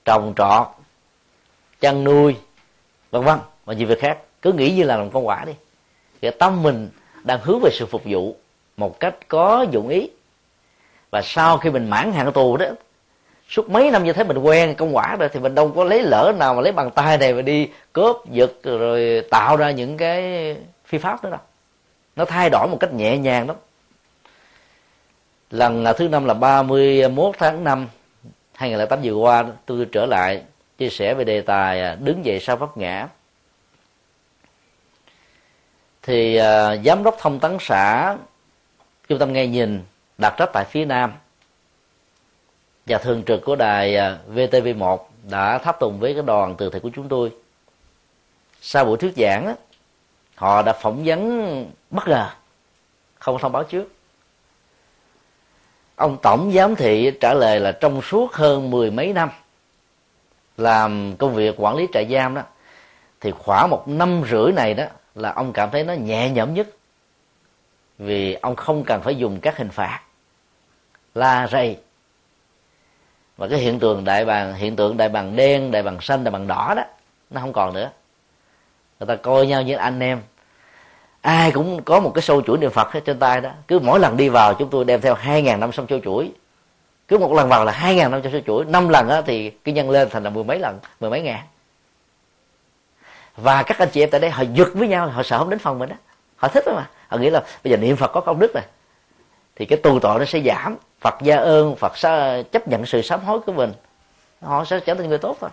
Trồng trọt, chăn nuôi, vân vân, và nhiều việc khác. Cứ nghĩ như là làm công quả đi. Thì tâm mình đang hướng về sự phục vụ một cách có dụng ý. Và sau khi mình mãn hạn tù đó, suốt mấy năm như thế mình quen công quả rồi, thì mình đâu có lấy lỡ nào mà lấy bàn tay này mà đi cướp giật rồi tạo ra những cái phi pháp nữa đâu nó thay đổi một cách nhẹ nhàng lắm. Lần à, thứ năm là 31 tháng 5 2008 vừa qua tôi trở lại chia sẻ về đề tài à, đứng dậy sau vấp ngã. Thì uh, giám đốc thông tấn xã trung tâm nghe nhìn đặt trách tại phía nam. Và thường trực của đài VTV1 đã tháp tùng với cái đoàn từ thiện của chúng tôi. Sau buổi thuyết giảng họ đã phỏng vấn bất ngờ. Không thông báo trước. Ông tổng giám thị trả lời là trong suốt hơn mười mấy năm làm công việc quản lý trại giam đó, thì khoảng một năm rưỡi này đó là ông cảm thấy nó nhẹ nhõm nhất. Vì ông không cần phải dùng các hình phạt. La rầy. Và cái hiện tượng đại bàng, hiện tượng đại bàng đen, đại bàng xanh, đại bàng đỏ đó, nó không còn nữa. Người ta coi nhau như anh em ai cũng có một cái sâu chuỗi niệm phật hết trên tay đó. Cứ mỗi lần đi vào, chúng tôi đem theo hai ngàn năm sâu chuỗi. Cứ một lần vào là hai ngàn năm sâu chuỗi. Năm lần á, thì cái nhân lên thành là mười mấy lần, mười mấy ngàn. Và các anh chị em tại đây, họ giật với nhau, họ sợ không đến phòng mình đó họ thích đó mà. Họ nghĩ là, bây giờ niệm phật có công đức này thì cái tù tội nó sẽ giảm. Phật gia ơn, phật sẽ chấp nhận sự sám hối của mình. Họ sẽ trở thành người tốt thôi.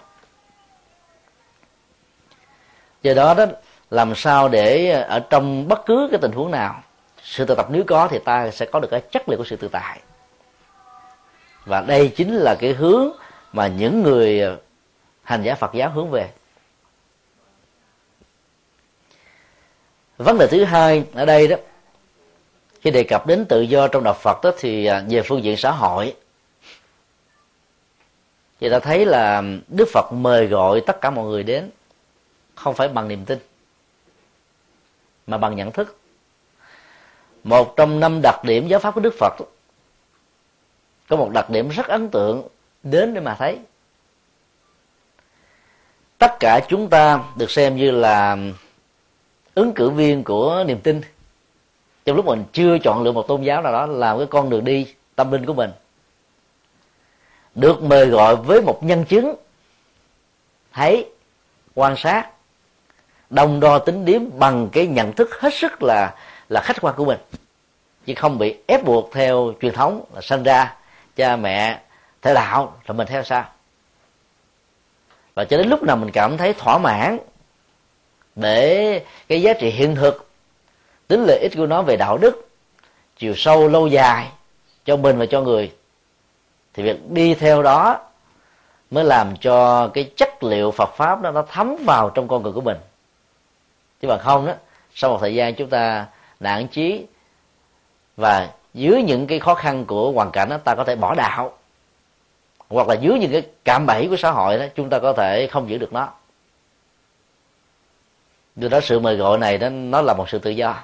Do đó đó làm sao để ờ, ở trong bất cứ cái tình huống nào, sự tự tập nếu có thì ta sẽ có được cái chất liệu của sự tự tại. Và đây chính là cái hướng mà những người ờ, hành giả Phật giáo hướng về. Vấn đề thứ hai ở đây đó, khi đề cập đến tự do trong đạo Phật đó thì ờ, về phương diện xã hội, thì ta thấy là Đức Phật mời gọi tất cả mọi người đến, không phải bằng niềm tin mà bằng nhận thức. Một trong năm đặc điểm giáo pháp của Đức Phật, có một đặc điểm rất ấn tượng đến để mà thấy. Tất cả chúng ta được xem như là ứng cử viên của niềm tin. Trong lúc mình chưa chọn lựa một tôn giáo nào đó, làm cái con đường đi, tâm linh của mình, được mời gọi với một nhân chứng, thấy quan sát đồng đo tính điếm bằng cái nhận thức hết sức là là khách quan của mình. Chứ không bị ép buộc theo truyền thống là sinh ra cha mẹ theo đạo rồi mình theo sao và cho đến lúc nào mình cảm thấy thỏa mãn để cái giá trị hiện thực, tính lợi ích của nó về đạo đức, chiều sâu lâu dài cho mình và cho người, thì việc đi theo đó mới làm cho cái chất liệu Phật pháp đó nó thấm vào trong con người của mình chứ mà không đó sau một thời gian chúng ta nản chí và dưới những cái khó khăn của hoàn cảnh đó, ta có thể bỏ đạo. Hoặc là dưới những cái cạm bẫy của xã hội đó chúng ta có thể không giữ được nó. Do đó sự mời gọi này đó nó là một sự tự do.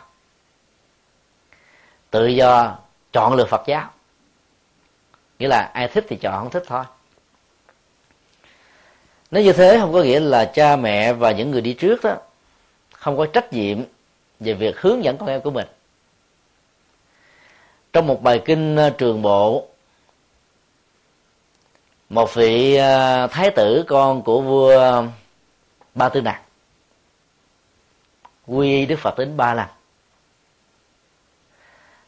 Tự do chọn lựa phật giáo. Nghĩa là ai thích thì chọn không thích thôi. Nếu như thế không có nghĩa là cha mẹ và những người đi trước đó không có trách nhiệm về việc hướng dẫn con em của mình. Trong một bài kinh ờ, trường bộ, một vị ờ, thái tử con của vua ba tư nặc quy đức phật đến ba lần.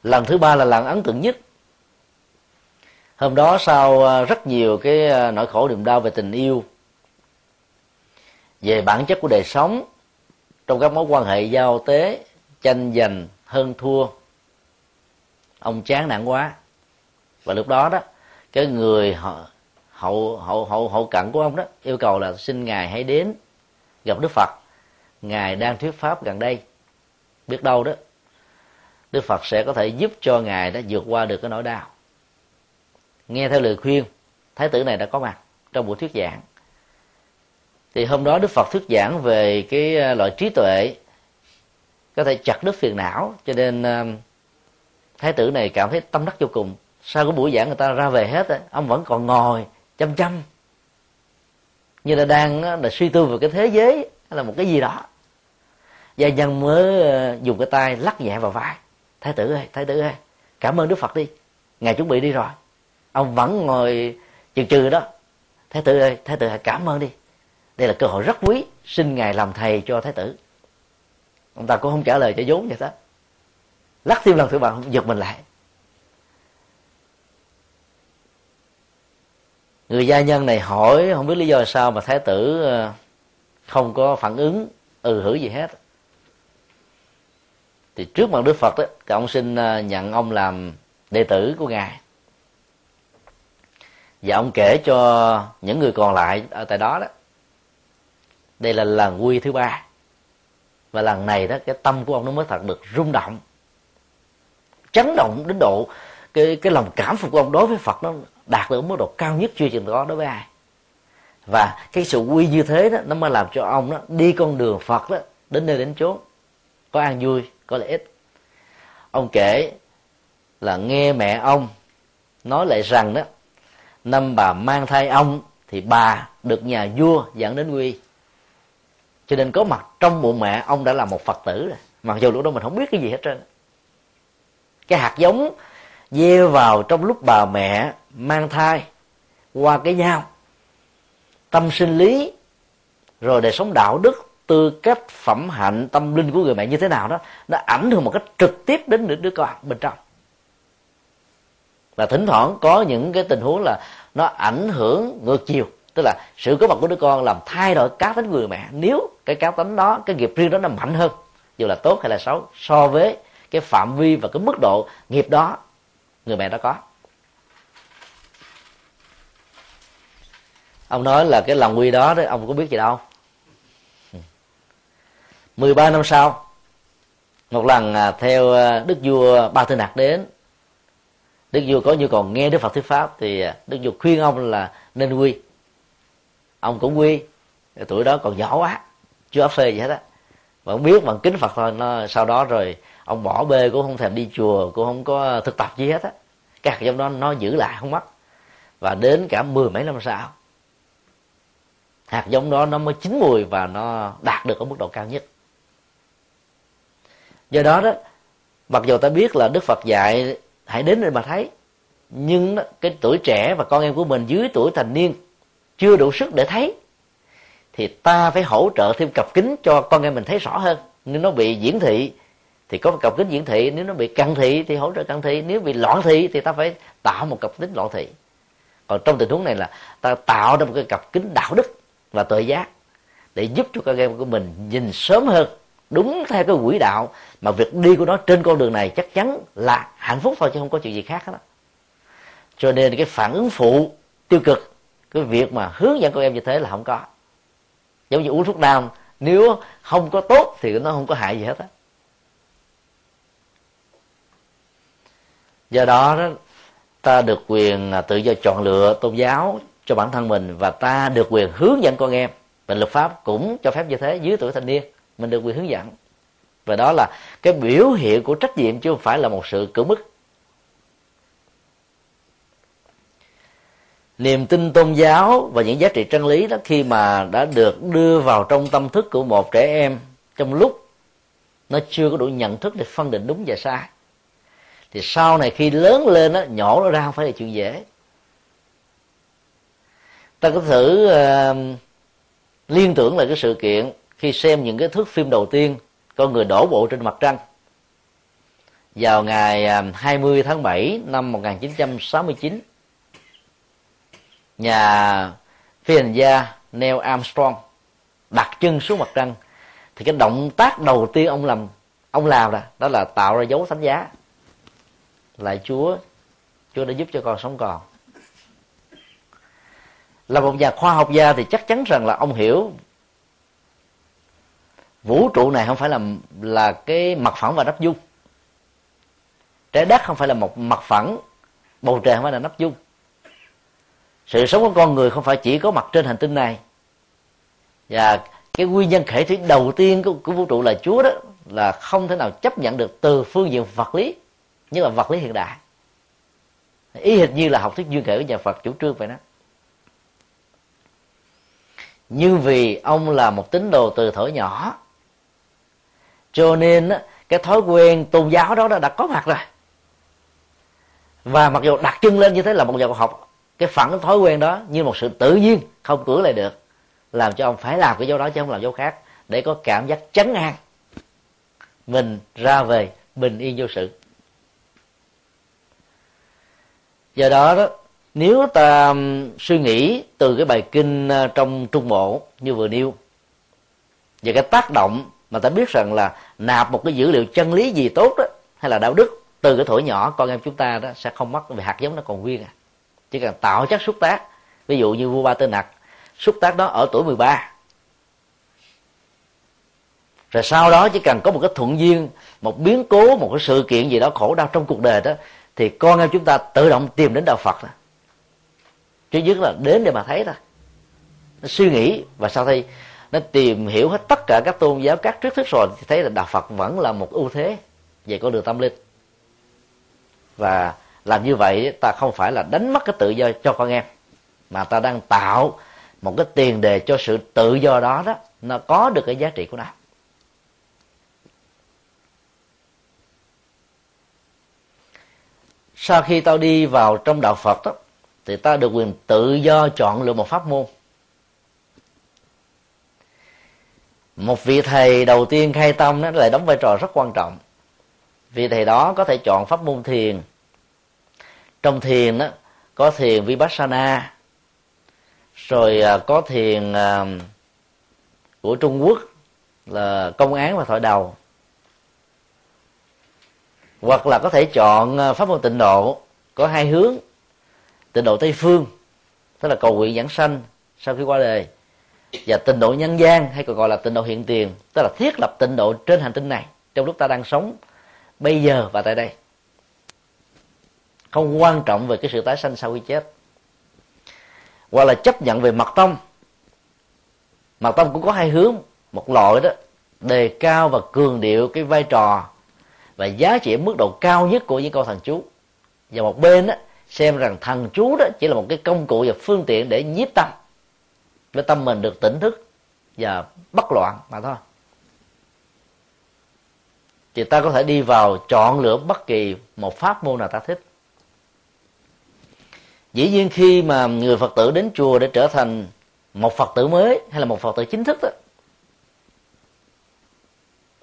Lần thứ ba là lần ấn tượng nhất. Hôm đó sau ờ, rất nhiều cái nỗi khổ niềm đau về tình yêu, về bản chất của đời sống trong các mối quan hệ giao tế, tranh giành, hơn thua, ông chán nản quá. Và lúc đó đó, cái người hậu hậu hậu hậu cận của ông đó yêu cầu là xin ngài hãy đến gặp đức phật. Ngài đang thuyết pháp gần đây. Biết đâu đó, đức phật sẽ có thể giúp cho ngài đã vượt qua được cái nỗi đau. Nghe theo lời khuyên, thái tử này đã có mặt trong buổi thuyết giảng thì hôm đó đức phật thuyết giảng về cái ờ, loại trí tuệ. Có thể chặt đứt phiền não, cho nên ờ, thái tử này cảm thấy tâm đắc vô cùng. Sau cái buổi giảng người ta ra về hết ông vẫn còn ngồi, chăm chăm. Như là đang ờ, là suy tư về cái thế giới, hay là một cái gì đó. Gia nhân mới dùng cái tay lắc nhẹ vào vai. Thái tử ơi, thái tử ơi, cảm ơn đức phật đi. Ngài chuẩn bị đi rồi. Ông vẫn ngồi chừ chừ đó. Thái tử ơi, thái tử hãy cảm ơn đi đây là cơ hội rất quý, xin ngài làm thầy cho thái tử. Ông ta cũng không trả lời cho vốn vậy đó. Lắc thêm lần thứ ba giật mình lại. Người gia nhân này hỏi, không biết lý do sao mà thái tử ờ, không có phản ứng ừ hử gì hết. Thì trước mặt đức phật đó thì ông xin ờ, nhận ông làm đệ tử của ngài. Và ông kể cho những người còn lại ở tại đó đó đây là lần quy thứ ba. Và lần này đó, cái tâm của ông nó mới thật được rung động. Chấn động đến độ cái cái lòng cảm phục của ông đối với Phật nó đạt được mức độ cao nhất chưa từng có đối với ai. Và cái sự quy như thế đó, nó mới làm cho ông đó đi con đường Phật đó, đến nơi đến chốn. Có an vui, có lợi ích. Ông kể là nghe mẹ ông nói lại rằng đó, năm bà mang thai ông thì bà được nhà vua dẫn đến quy cho nên có mặt trong bụng mẹ, ông đã là một phật tử rồi. Mặc dù lúc đó mình không biết cái gì hết trơn. Cái hạt giống gieo vào trong lúc bà mẹ mang thai, qua cái nhau tâm sinh lý, rồi đời sống đạo đức, tư cách, phẩm hạnh, tâm linh của người mẹ như thế nào đó, nó ảnh hưởng một cách trực tiếp đến đứa con bên trong. Và thỉnh thoảng có những cái tình huống là nó ảnh hưởng ngược chiều tức là sự có mặt của đứa con làm thay đổi cá tính người mẹ. Nếu cái cá tính đó, cái nghiệp riêng đó nó mạnh hơn, dù là tốt hay là xấu, so với cái phạm vi và cái mức độ nghiệp đó, người mẹ đó có. Ông nói là cái lòng quy đó đấy ông có biết gì đâu. 13 năm sau, một lần à, theo à, đức vua ba tư nặc đến, đức vua có nhu cầu nghe đức phật thuyết pháp, thì à, đức vua khuyên ông là nên quy ông cũng quy tuổi đó còn nhỏ quá, chưa áp phê gì hết á. Mà không biết bằng kính phật thôi, nó sau đó rồi ông bỏ bê cũng không thèm đi chùa, cũng không có thực tập gì hết á. Cái hạt giống đó nó giữ lại không mất. Và đến cả mười mấy năm sau, hạt giống đó nó mới chín mùi và nó đạt được ở mức độ cao nhất. Do đó đó, mặc dù ta biết là đức phật dạy, hãy đến để mà thấy, nhưng cái tuổi trẻ và con em của mình dưới tuổi thành niên chưa đủ sức để thấy, thì ta phải hỗ trợ thêm cặp kính cho con em mình thấy rõ hơn nếu nó bị diễn thị, thì có một cặp kính diễn thị, nếu nó bị cận thị thì hỗ trợ cận thị, nếu bị loạn thị thì ta phải tạo một cặp kính loạn thị còn trong tình huống này là ta tạo ra một cái cặp kính đạo đức và tội giác để giúp cho con em của mình nhìn sớm hơn, đúng theo cái quỹ đạo mà việc đi của nó trên con đường này chắc chắn là hạnh phúc thôi, chứ không có chuyện gì khác hết đó. cho nên cái phản ứng phụ tiêu cực cái việc mà hướng dẫn con em như thế là không có. Giống như uống thuốc nam nếu không có tốt thì nó không có hại gì hết á. Do đó, đó ta được quyền à, tự do chọn lựa tôn giáo cho bản thân mình và ta được quyền hướng dẫn con em. Và luật pháp cũng cho phép như thế dưới tuổi thanh niên mình được quyền hướng dẫn. Và đó là cái biểu hiện của trách nhiệm chứ không phải là một sự cưỡng bức. Niềm tin tôn giáo và những giá trị chân lý đó khi mà đã được đưa vào trong tâm thức của một trẻ em trong lúc nó chưa có đủ nhận thức để phân định đúng và sai. Thì sau này khi lớn lên đó, nhỏ nó ra không phải là chuyện dễ. Ta có thử uh, liên tưởng lại cái sự kiện khi xem những cái thước phim đầu tiên con người đổ bộ trên mặt trăng. Vào ngày 20 tháng 7 năm 1969 nhà phi hành gia Neil Armstrong đặt chân xuống mặt trăng. Thì cái động tác đầu tiên ông làm ông làm là, đó là tạo ra dấu thánh giá. Lại Chúa Chúa đã giúp cho con sống còn. Là một nhà khoa học gia thì chắc chắn rằng là ông hiểu vũ trụ này không phải là là cái mặt phẳng và nắp dung trái đất không phải là một mặt phẳng, bầu trời không phải là nắp dung sự sống của con người không phải chỉ có mặt trên hành tinh này. Và cái nguyên nhân khởi thủy đầu tiên của, của vũ trụ là chúa đó là không thể nào chấp nhận được từ phương diện vật lý như là vật lý hiện đại. Ý hệt như là học thuyết duyên khởi của nhà phật chủ trương vậy đó. Như vì ông là một tín đồ từ thổi nhỏ cho nên cái thói quen tôn giáo đó đã có mặt rồi. Và mặc dù đặt chân lên như thế là một nhà học cái phản thói quen đó như một sự tự nhiên, không cưỡng lại được, làm cho ông phải làm cái dấu đó chứ không làm dấu khác, để có cảm giác chấn an. Mình ra về bình yên vô sự. Do đó đó, nếu ta suy nghĩ từ cái bài kinh ờ, trong trung bộ như vừa nêu, về cái tác động mà ta biết rằng là nạp một cái dữ liệu chân lý gì tốt đó, hay là đạo đức từ cái tuổi nhỏ, con em chúng ta đó sẽ không mất vì hạt giống nó còn nguyên à chỉ cần tạo chất xúc tác, ví dụ như vua ba tư nặc xúc tác đó ở tuổi 13 rồi sau đó chỉ cần có một cái thuận duyên, một biến cố, một cái sự kiện gì đó khổ đau trong cuộc đời đó, thì con em chúng ta tự động tìm đến đạo phật đó. Chứ nhất là đến để mà thấy thôi. Nó suy nghĩ và sau đây nó tìm hiểu hết tất cả các tôn giáo, các triết thức rồi thì thấy là đạo phật vẫn là một ưu thế. Về con đường tâm linh. Và làm như vậy, ta không phải là đánh mất cái tự do cho con em, mà ta đang tạo một cái tiền đề cho sự tự do đó đó. Nó có được cái giá trị của nó. Sau khi tao đi vào trong đạo phật đó, thì ta được quyền tự do chọn lựa một pháp môn. Một vị thầy đầu tiên khai tâm nó lại đóng vai trò rất quan trọng. Vị thầy đó có thể chọn pháp môn thiền trong thiền đó có thiền vipassana, rồi à, có thiền à, của trung quốc là công án và thoại đầu. Hoặc là có thể chọn à, pháp môn tịnh độ, có hai hướng, tịnh độ tây phương, tức là cầu nguyện giảng sanh sau khi qua đời, và tịnh độ nhân gian, hay còn gọi là tịnh độ hiện tiền, tức là thiết lập tịnh độ trên hành tinh này trong lúc ta đang sống bây giờ và tại đây không quan trọng về cái sự tái sanh sau khi chết hoặc là chấp nhận về mặt tông mặt tông cũng có hai hướng một loại đó đề cao và cường điệu cái vai trò và giá trị mức độ cao nhất của những câu thần chú. Và một bên đó, xem rằng thần chú đó chỉ là một cái công cụ và phương tiện để nhiếp tâm để tâm mình được tỉnh thức và bất loạn mà thôi. Thì ta có thể đi vào chọn lựa bất kỳ một pháp môn nào ta thích dĩ nhiên khi mà người phật tử đến chùa để trở thành một phật tử mới hay là một phật tử chính thức đó,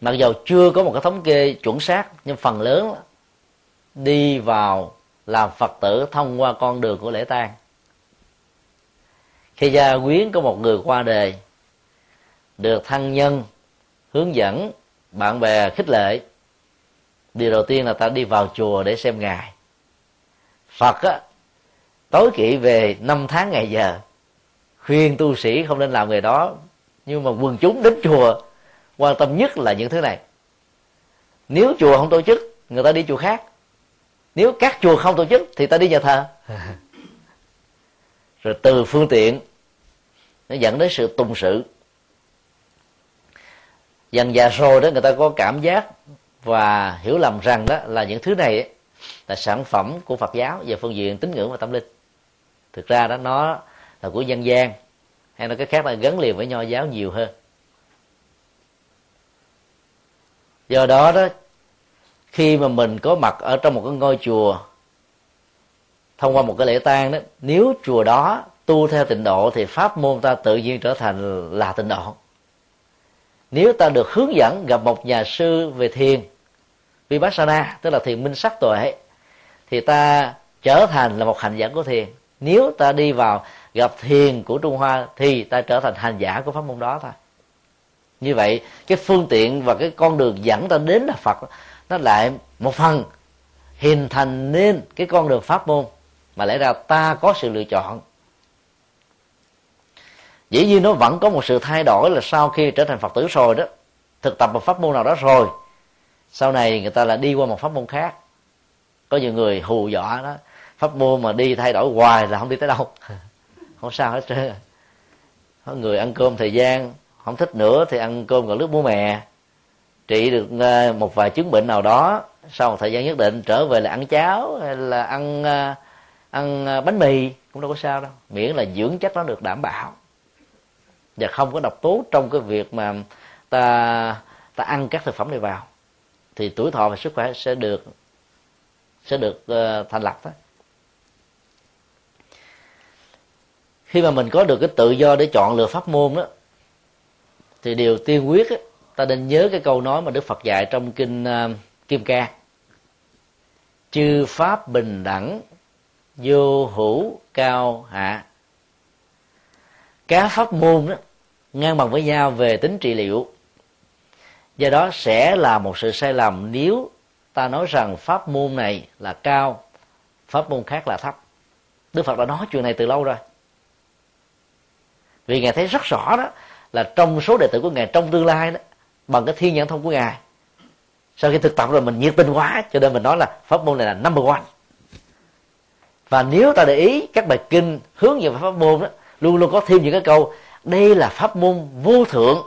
mặc dầu chưa có một cái thống kê chuẩn xác, nhưng phần lớn đi vào làm phật tử thông qua con đường của lễ tang. Khi gia quyến có một người qua đời, được thân nhân, hướng dẫn bạn bè khích lệ, điều đầu tiên là ta đi vào chùa để xem ngài. Phật á tối kỵ về năm tháng ngày giờ. Khuyên tu sĩ không nên làm người đó nhưng mà quần chúng đến chùa quan tâm nhất là những thứ này. Nếu chùa không tổ chức người ta đi chùa khác. Nếu các chùa không tổ chức thì ta đi nhà thờ. Rồi từ phương tiện nó dẫn đến sự tùng sự. Dần già rồi đó người ta có cảm giác và hiểu lầm rằng đó là những thứ này là sản phẩm của Phật giáo về phương diện tín ngưỡng và tâm linh thực ra đó, nó là của dân gian, hay nói cái khác là gắn liền với nho giáo nhiều hơn. Do đó đó, khi mà mình có mặt ở trong một cái ngôi chùa, thông qua một cái lễ tang đó, nếu chùa đó tu theo tịnh độ thì pháp môn ta tự nhiên trở thành là tịnh độ. Nếu ta được hướng dẫn gặp một nhà sư về thiền, vipassana, tức là thiền minh sắc tuệ, thì ta trở thành là một hành giả của thiền nếu ta đi vào gặp thiền của trung hoa thì ta trở thành hành giả của pháp môn đó thôi. Như vậy, cái phương tiện và cái con đường dẫn ta đến là phật, nó lại một phần hình thành nên cái con đường pháp môn. Mà lẽ ra ta có sự lựa chọn. Dĩ nhiên nó vẫn có một sự thay đổi là sau khi trở thành phật tử rồi đó. Thực tập một pháp môn nào đó rồi, sau này người ta lại đi qua một pháp môn khác. Có nhiều người hù dọa đó pháp môn mà đi thay đổi hoài là không đi tới đâu. Không sao hết trơn. Có người ăn cơm thời gian không thích nữa thì ăn cơm gọi nước bố mẹ, trị được ờ, một vài chứng bệnh nào đó sau một thời gian nhất định trở về là ăn cháo hay là ăn ờ, ăn ờ, bánh mì cũng đâu có sao đâu. Miễn là dưỡng chất nó được đảm bảo. Và không có độc tố trong cái việc mà ta ta ăn các thực phẩm này vào. Thì tuổi thọ và sức khỏe sẽ được sẽ được uh, thành lập đó khi mà mình có được cái tự do để chọn lựa pháp môn đó thì điều tiên quyết á, ta nên nhớ cái câu nói mà đức phật dạy trong kinh uh, kim ca. Chư pháp bình đẳng vô hữu cao hạ. Các pháp môn đó ngang bằng với nhau về tính trị liệu. Do đó sẽ là một sự sai lầm nếu ta nói rằng pháp môn này là cao pháp môn khác là thấp. Đức phật đã nói chuyện này từ lâu rồi vì ngài thấy rất rõ đó, là trong số đệ tử của ngài trong tương lai đó, bằng cái thiên nhãn thông của ngài, sau khi thực tập rồi mình nhiệt tình quá, cho nên mình nói là pháp môn này là number one. Và nếu ta để ý các bài kinh hướng dẫn pháp môn đó, luôn luôn có thêm những cái câu, đây là pháp môn vô thượng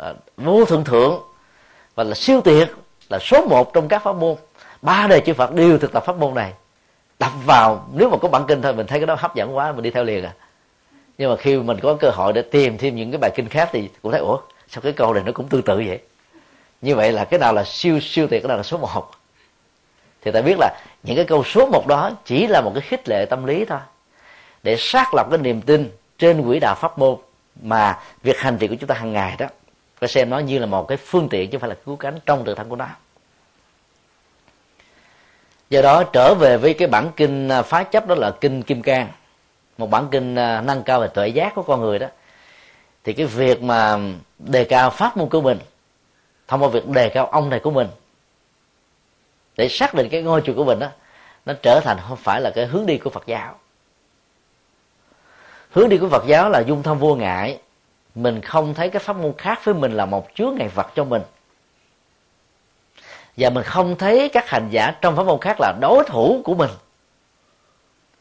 à, vô thượng thượng, và là siêu tuyệt, là số một trong các pháp môn. Ba đời chư Phật đều thực tập pháp môn này. Đập vào, nếu mà có bản kinh thôi, mình thấy cái đó hấp dẫn quá, mình đi theo liền à nhưng mà khi mình có cơ hội để tìm thêm những cái bài kinh khác thì cũng thấy, ủa, sao cái câu này nó cũng tương tự vậy? Như vậy là cái nào là siêu siêu tuyệt, cái nào là số một. Thì ta biết là những cái câu số một đó chỉ là một cái khích lệ tâm lý thôi. Để xác lập cái niềm tin trên quỹ đạo pháp môn mà việc hành trì của chúng ta hàng ngày đó phải xem nó như là một cái phương tiện chứ không phải là cứu cánh trong tự thân của nó. Do đó trở về với cái bản kinh à, phá chấp đó là kinh kim cang một bản kinh à, nâng cao về tuệ giác của con người đó. Thì cái việc mà đề cao pháp môn của mình, thông qua việc đề cao ông này của mình, để xác định cái ngôi chùa của mình đó, nó trở thành không phải là cái hướng đi của Phật giáo. Hướng đi của Phật giáo là dung thông vô ngại. Mình không thấy cái pháp môn khác với mình là một chướng ngày vật cho mình. Và mình không thấy các hành giả trong pháp môn khác là đối thủ của mình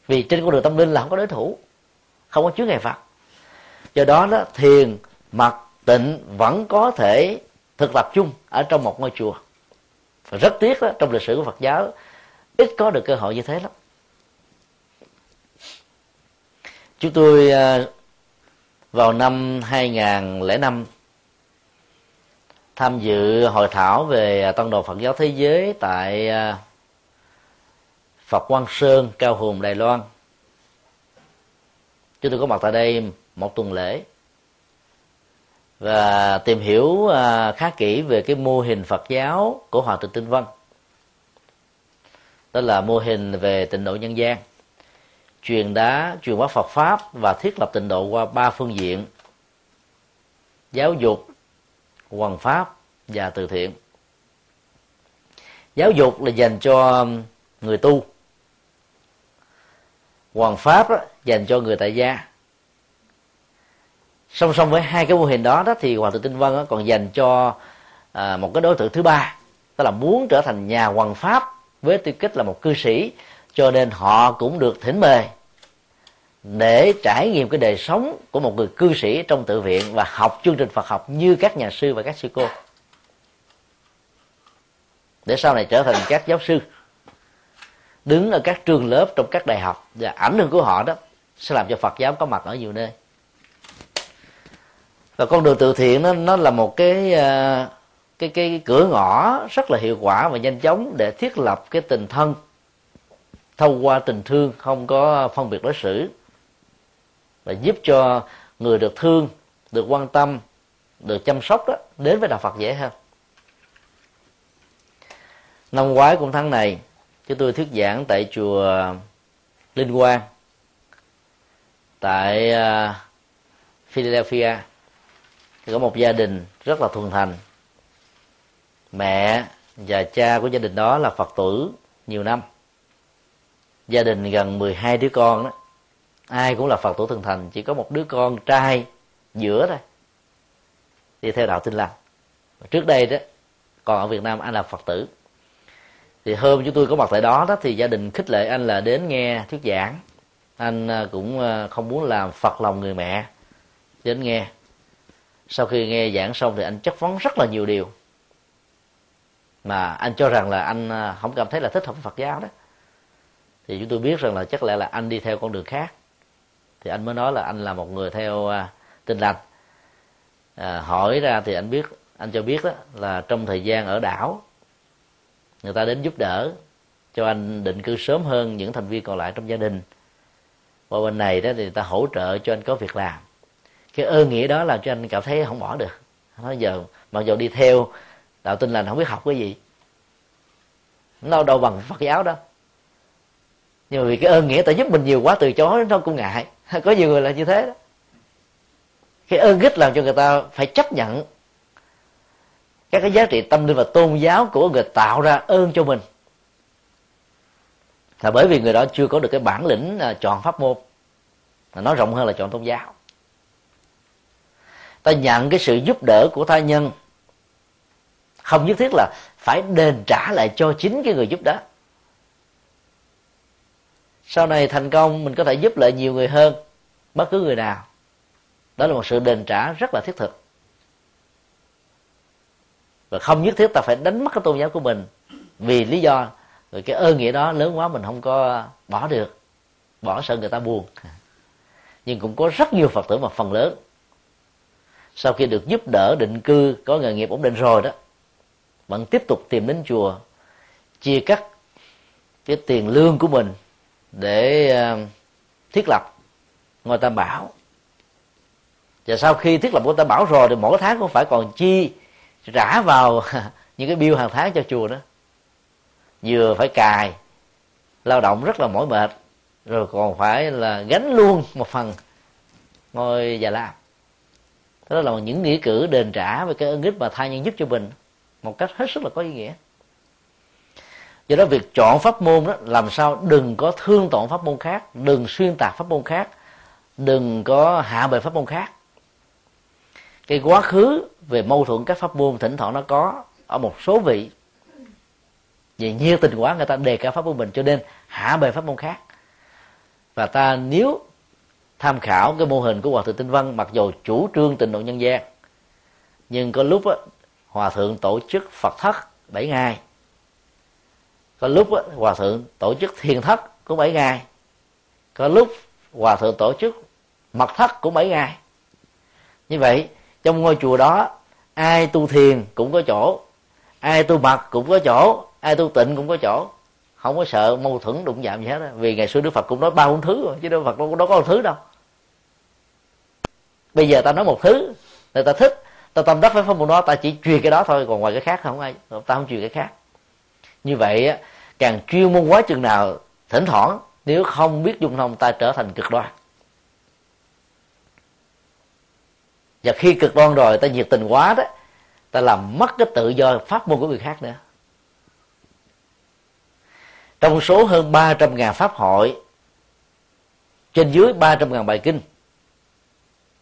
vì trên con đường tâm linh là không có đối thủ. Không có chứa ngại vật. Do đó đó, thiền mật tịnh vẫn có thể thực tập chung ở trong một ngôi chùa. Và rất tiếc đó, trong lịch sử của Phật giáo, ít có được cơ hội như thế lắm. Chúng tôi à, vào năm 2005 tham dự hội thảo về à, tăng đồ Phật giáo thế giới tại à, Phật Quang Sơn, Cao Hùng, Đài Loan. Chúng tôi có mặt tại đây một tuần lễ và tìm hiểu à, khá kỹ về cái mô hình Phật giáo của hòa thượng Tinh Vân. Đó là mô hình về tịnh độ nhân gian truyền đá truyền bá Phật pháp và thiết lập tịnh độ qua ba phương diện giáo dục hoàng pháp và từ thiện giáo dục là dành cho người tu hoàng pháp đó, dành cho người tại gia. Song song với hai cái mô hình đó đó thì hoàng tử tinh vân còn dành cho à, một cái đối tượng thứ ba tức là muốn trở thành nhà hoàng pháp với tư cách là một cư sĩ cho nên họ cũng được thỉnh mời để trải nghiệm cái đời sống của một người cư sĩ trong tự viện và học chương trình Phật học như các nhà sư và các sư cô. Để sau này trở thành các giáo sư đứng ở các trường lớp trong các đại học và ảnh hưởng của họ đó sẽ làm cho phật giáo có mặt ở nhiều nơi. Và con đường từ thiện nó nó là một cái ờ, cái cái cửa ngõ rất là hiệu quả và nhanh chóng để thiết lập cái tình thân thông qua tình thương, không có phân biệt đối xử và giúp cho người được thương, được quan tâm, được chăm sóc đó đến với đạo Phật dễ hơn. Năm ngoái cũng tháng này chúng tôi thuyết giảng tại chùa Linh Quang, tại à, Philadelphia. Có một gia đình rất là thuần thành. Mẹ và cha của gia đình đó là Phật tử nhiều năm. Gia đình gần 12 đứa con đó. Ai cũng là Phật tử thuần thành, chỉ có một đứa con trai giữa thôi. Đi theo đạo Tin lành. Trước đây đó, còn ở Việt Nam, anh là Phật tử thì hôm chúng tôi có mặt tại đó đó thì gia đình khích lệ anh là đến nghe thuyết giảng. Anh à, cũng à, không muốn làm phật lòng người mẹ đến nghe. Sau khi nghe giảng xong thì anh chất vấn rất là nhiều điều. Mà anh cho rằng là anh à, không cảm thấy là thích hợp với Phật giáo đó. Thì chúng tôi biết rằng là chắc lẽ là anh đi theo con đường khác. Thì anh mới nói là anh là một người theo tinh lành. À, hỏi ra thì anh biết anh cho biết đó là trong thời gian ở đảo người ta đến giúp đỡ, cho anh định cư sớm hơn những thành viên còn lại trong gia đình. Và bên này đó thì người ta hỗ trợ cho anh có việc làm. Cái ơn nghĩa đó làm cho anh cảm thấy không bỏ được. Nói giờ, mặc dù đi theo, đạo tin lành không biết học cái gì. Nó đâu bằng phật giáo đó. Nhưng mà vì cái ơn nghĩa ta giúp mình nhiều quá, từ chối nó cũng ngại. Có nhiều người là như thế đó. Cái ơn ích làm cho người ta phải chấp nhận các cái giá trị tâm linh và tôn giáo của người tạo ra ơn cho mình. Là bởi vì người đó chưa có được cái bản lĩnh à, chọn pháp môn. Mà nói rộng hơn là chọn tôn giáo. Ta nhận cái sự giúp đỡ của tha nhân. Không nhất thiết là phải đền trả lại cho chính cái người giúp đó. Sau này thành công, mình có thể giúp lại nhiều người hơn, bất cứ người nào. Đó là một sự đền trả rất là thiết thực và không nhất thiết ta phải đánh mất cái tôn giáo của mình. Vì lý do, rồi cái ơn nghĩa đó lớn quá mình không có bỏ được. Bỏ sợ người ta buồn. Nhưng cũng có rất nhiều phật tử mà phần lớn. Sau khi được giúp đỡ, định cư, có nghề nghiệp ổn định rồi đó, vẫn tiếp tục tìm đến chùa, chia cắt cái tiền lương của mình để ờ, thiết lập ngôi tam bảo. Và sau khi thiết lập ngôi tam bảo rồi thì mỗi tháng cũng phải còn chi rã vào những cái bill hàng tháng cho chùa đó. Vừa phải cài, lao động rất là mỏi mệt, rồi còn phải là gánh luôn một phần ngôi già lam đó là những nghĩa cử đền trả về cái ơn ích mà thai nhân giúp cho mình, một cách hết sức là có ý nghĩa. Do đó việc chọn pháp môn đó, làm sao đừng có thương tổn pháp môn khác, đừng xuyên tạc pháp môn khác, đừng có hạ bệ pháp môn khác cái quá khứ về mâu thuẫn các pháp môn thỉnh thoảng nó có ở một số vị. Vì nhiêu tình quá người ta đề cao pháp môn mình cho nên hạ bề pháp môn khác. Và ta nếu tham khảo cái mô hình của hòa thượng tinh văn mặc dù chủ trương tình độ nhân gian nhưng có lúc á, hòa thượng tổ chức phật thất bảy ngày. Có lúc á, hòa thượng tổ chức thiền thất cũng bảy ngày. Có lúc hòa thượng tổ chức mật thất cũng bảy ngày. Như vậy trong ngôi chùa đó ai tu thiền cũng có chỗ ai tu mật cũng có chỗ ai tu tịnh cũng có chỗ. Không có sợ mâu thuẫn đụng chạm gì hết đó. vì ngày xưa đức phật cũng nói ba bốn thứ rồi chứ đức phật đâu, đâu có một thứ đâu. Bây giờ ta nói một thứ người ta thích ta tâm đắc với pháp môn đó ta chỉ truyền cái đó thôi còn ngoài cái khác không ai ta không truyền cái khác. Như vậy càng chuyên môn quá chừng nào thỉnh thoảng nếu không biết dung thông ta trở thành cực đoan. Và khi cực đoan rồi, ta nhiệt tình quá đó, ta làm mất cái tự do pháp môn của người khác nữa. Trong số hơn 300 ngàn pháp hội, trên dưới 300 ngàn bài kinh,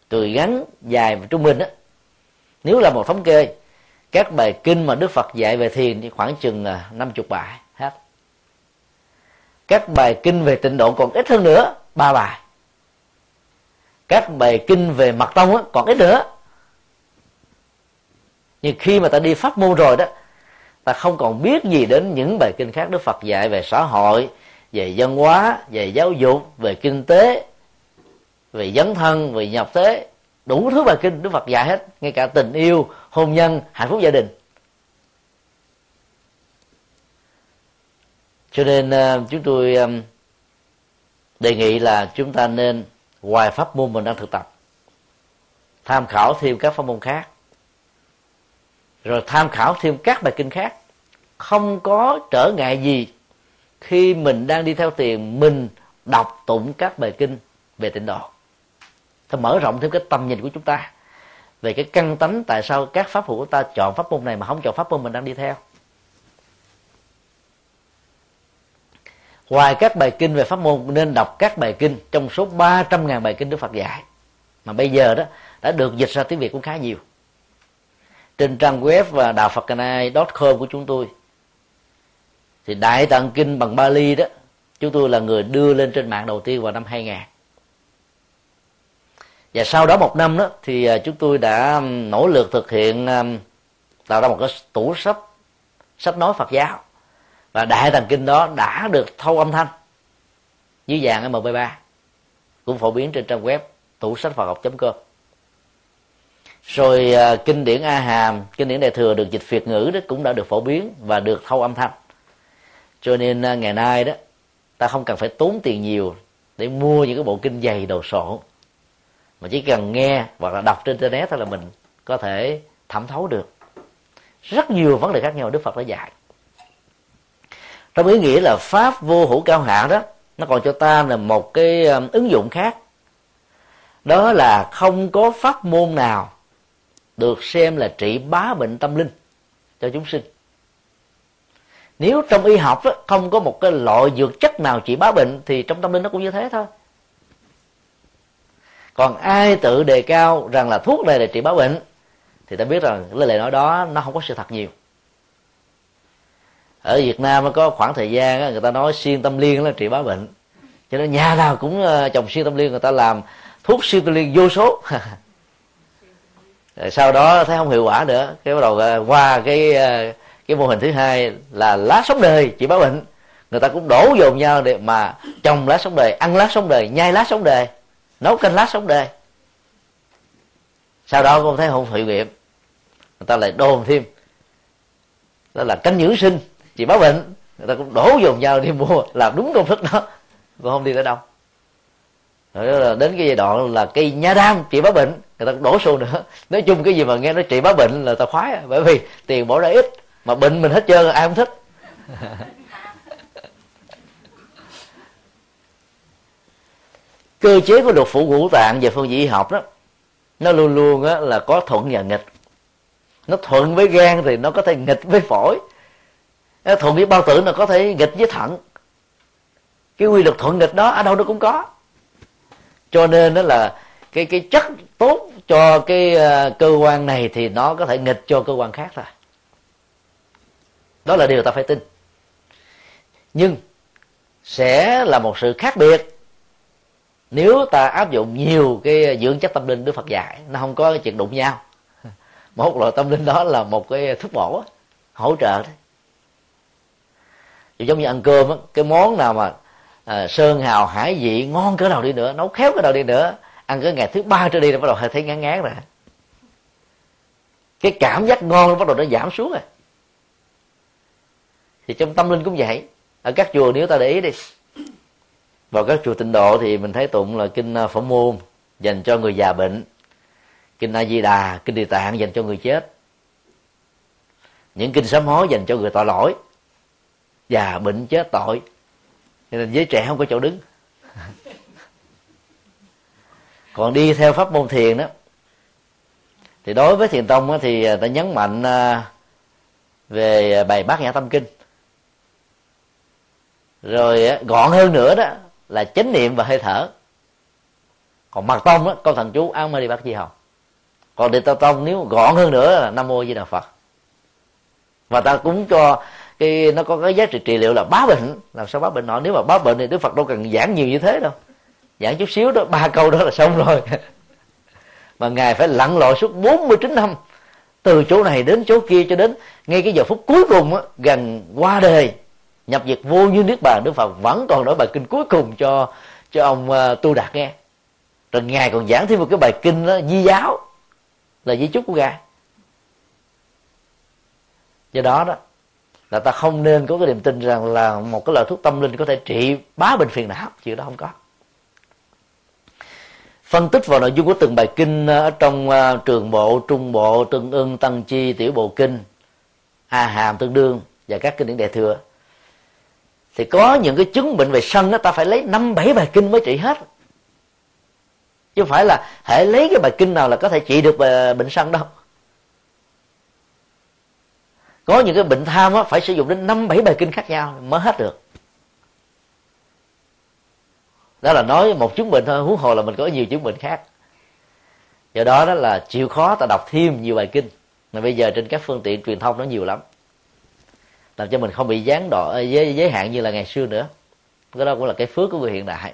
từ ngắn dài và trung bình á, nếu là một thống kê, các bài kinh mà Đức Phật dạy về thiền thì khoảng chừng à, 50 bài hết. Các bài kinh về tịnh độ còn ít hơn nữa, ba bài các bài kinh về mặt tông á, còn ít nữa. Nhưng khi mà ta đi pháp môn rồi đó ta không còn biết gì đến những bài kinh khác Đức Phật dạy về xã hội về văn hóa về giáo dục về kinh tế về dấn thân về nhập thế. Đủ thứ bài kinh đức phật dạy hết ngay cả tình yêu hôn nhân hạnh phúc gia đình. Cho nên ờ, chúng tôi ờ, đề nghị là chúng ta nên ngoài pháp môn mình đang thực tập. Tham khảo thêm các pháp môn khác. Rồi tham khảo thêm các bài kinh khác. Không có trở ngại gì khi mình đang đi theo tiền mình đọc tụng các bài kinh về tịnh độ. Thì mở rộng thêm cái tầm nhìn của chúng ta về cái căn tánh tại sao các pháp hữu của ta chọn pháp môn này mà không chọn pháp môn mình đang đi theo. Ngoài các bài kinh về pháp môn, nên đọc các bài kinh trong số 300.000 bài kinh Đức Phật dạy. Mà bây giờ đó, đã được dịch ra tiếng Việt cũng khá nhiều. Trên trang web và đạo Phật com của chúng tôi, thì đại tạng kinh bằng Bali đó, chúng tôi là người đưa lên trên mạng đầu tiên vào năm 2000 và sau đó một năm đó, thì à, chúng tôi đã nỗ lực thực hiện tạo ra một cái tủ sách sách nói Phật giáo và đại thần kinh đó đã được thâu âm thanh dưới dạng mp3 cũng phổ biến trên trang web tủ sách phật học com. Rồi à, kinh điển a hàm kinh điển đại thừa được dịch việt ngữ đó cũng đã được phổ biến và được thâu âm thanh. Cho nên à, ngày nay đó, ta không cần phải tốn tiền nhiều để mua những cái bộ kinh dày đồ sộ. Mà chỉ cần nghe hoặc là đọc trên internet thôi là mình có thể thẩm thấu được. Rất nhiều vấn đề khác nhau đức phật đã dạy trong ý nghĩa là pháp vô hữu cao hạ đó nó còn cho ta là một cái um, ứng dụng khác. Đó là không có pháp môn nào được xem là trị bá bệnh tâm linh cho chúng sinh. Nếu trong y học đó, không có một cái loại dược chất nào trị bá bệnh thì trong tâm linh nó cũng như thế thôi. Còn ai tự đề cao rằng là thuốc này là trị bá bệnh thì ta biết rằng lời nói đó nó không có sự thật nhiều ở Việt Nam có khoảng thời gian người ta nói xuyên tâm liên là trị bá bệnh. Cho nên nhà nào cũng ờ, trồng xuyên tâm liên, người ta làm thuốc xuyên tâm liên vô số. Sau đó thấy không hiệu quả nữa, cái bắt đầu ờ, qua cái ờ, cái mô hình thứ hai là lá sống đời trị bá bệnh. Người ta cũng đổ dồn nhau để mà trồng lá sống đời, ăn lá sống đời, nhai lá sống đời, nấu canh lá sống đời. Sau đó cũng thấy không hiệu nghiệm, người ta lại đồn thêm, đó là canh dưỡng sinh chị báo bệnh người ta cũng đổ dồn nhau đi mua làm đúng công thức đó còn không đi tới đâu. Rồi là đến cái giai đoạn là cây nha đam trị báo bệnh người ta cũng đổ xô nữa. Nói chung cái gì mà nghe nói trị báo bệnh là ta khoái bởi vì tiền bỏ ra ít mà bệnh mình hết trơn ai không thích. Cơ chế của luật phủ ngũ tạng về phương diện y học đó nó luôn luôn á, là có thuận và nghịch. Nó thuận với gan thì nó có thể nghịch với phổi thuận với bao tử là có thể nghịch với thận. Cái quy luật thuận nghịch đó ở đâu nó cũng có. Cho nên đó là cái cái chất tốt cho cái uh, cơ quan này thì nó có thể nghịch cho cơ quan khác thôi. Đó là điều ta phải tin. Nhưng sẽ là một sự khác biệt nếu ta áp dụng nhiều cái dưỡng chất tâm linh đức phật dạy. Nó không có chuyện đụng nhau. Một loại tâm linh đó là một cái thuốc bổ hỗ trợ đấy thì giống như ăn cơm á cái món nào mà à, sơn hào hải vị ngon cỡ nào đi nữa nấu khéo cỡ nào đi nữa ăn cái ngày thứ ba trở đi là bắt đầu thấy ngán ngán rồi. Cái cảm giác ngon nó bắt đầu nó giảm xuống rồi. Thì trong tâm linh cũng vậy. Ở các chùa nếu ta để ý đi. Vào các chùa tịnh độ thì mình thấy tụng là kinh à, phổ môn dành cho người già bệnh. Kinh a di đà kinh địa tạng dành cho người chết. Những kinh sám hối dành cho người tội lỗi già bệnh chết tội. Nên giới trẻ không có chỗ đứng. Còn đi theo pháp môn thiền đó thì đối với thiền tông thì ta nhấn mạnh à, về bài bát nhã tâm kinh. Rồi gọn hơn nữa đó là chánh niệm và hơi thở. Còn mật tông á câu thần chú an ma đi bát di hồng còn địa tông nếu gọn hơn nữa là nam mô di đà phật. Và ta cũng cho cái nó có cái giá trị trị liệu là bá bệnh. Làm sao bá bệnh nọ? Nếu mà bá bệnh thì đức phật đâu cần giảng nhiều như thế đâu. Giảng chút xíu đó ba câu đó là xong rồi. Mà ngài phải lặn lội suốt 49 năm. Từ chỗ này đến chỗ kia cho đến ngay cái giờ phút cuối cùng á, gần qua đời nhập diệt vô như niết bàn đức phật vẫn còn nói bài kinh cuối cùng cho cho ông uh, tu đạt nghe. Rồi ngài còn giảng thêm một cái bài kinh đó, di giáo là di chúc của ngài. Do đó đó là ta không nên có cái niềm tin rằng là một cái loại thuốc tâm linh có thể trị bá bệnh phiền não. Chuyện đó không có. Phân tích vào nội dung của từng bài kinh ờ, ở trong uh, trường bộ trung bộ tương ưng tăng chi tiểu bộ kinh a hàm tương đương và các kinh điển đại thừa. Thì có những cái chứng bệnh về sân đó ta phải lấy năm bảy bài kinh mới trị hết. Chứ không phải là hãy lấy cái bài kinh nào là có thể trị được ờ, bệnh sân đâu có những cái bệnh tham á phải sử dụng đến năm bảy bài kinh khác nhau mới hết được. Đó là nói một chứng bệnh thôi huống hồ là mình có nhiều chứng bệnh khác. Do đó đó là chịu khó ta đọc thêm nhiều bài kinh. Mà bây giờ trên các phương tiện truyền thông nó nhiều lắm. Làm cho mình không bị gián đoạn ờ, giới, giới hạn như là ngày xưa nữa. Cái đó cũng là cái phước của người hiện đại.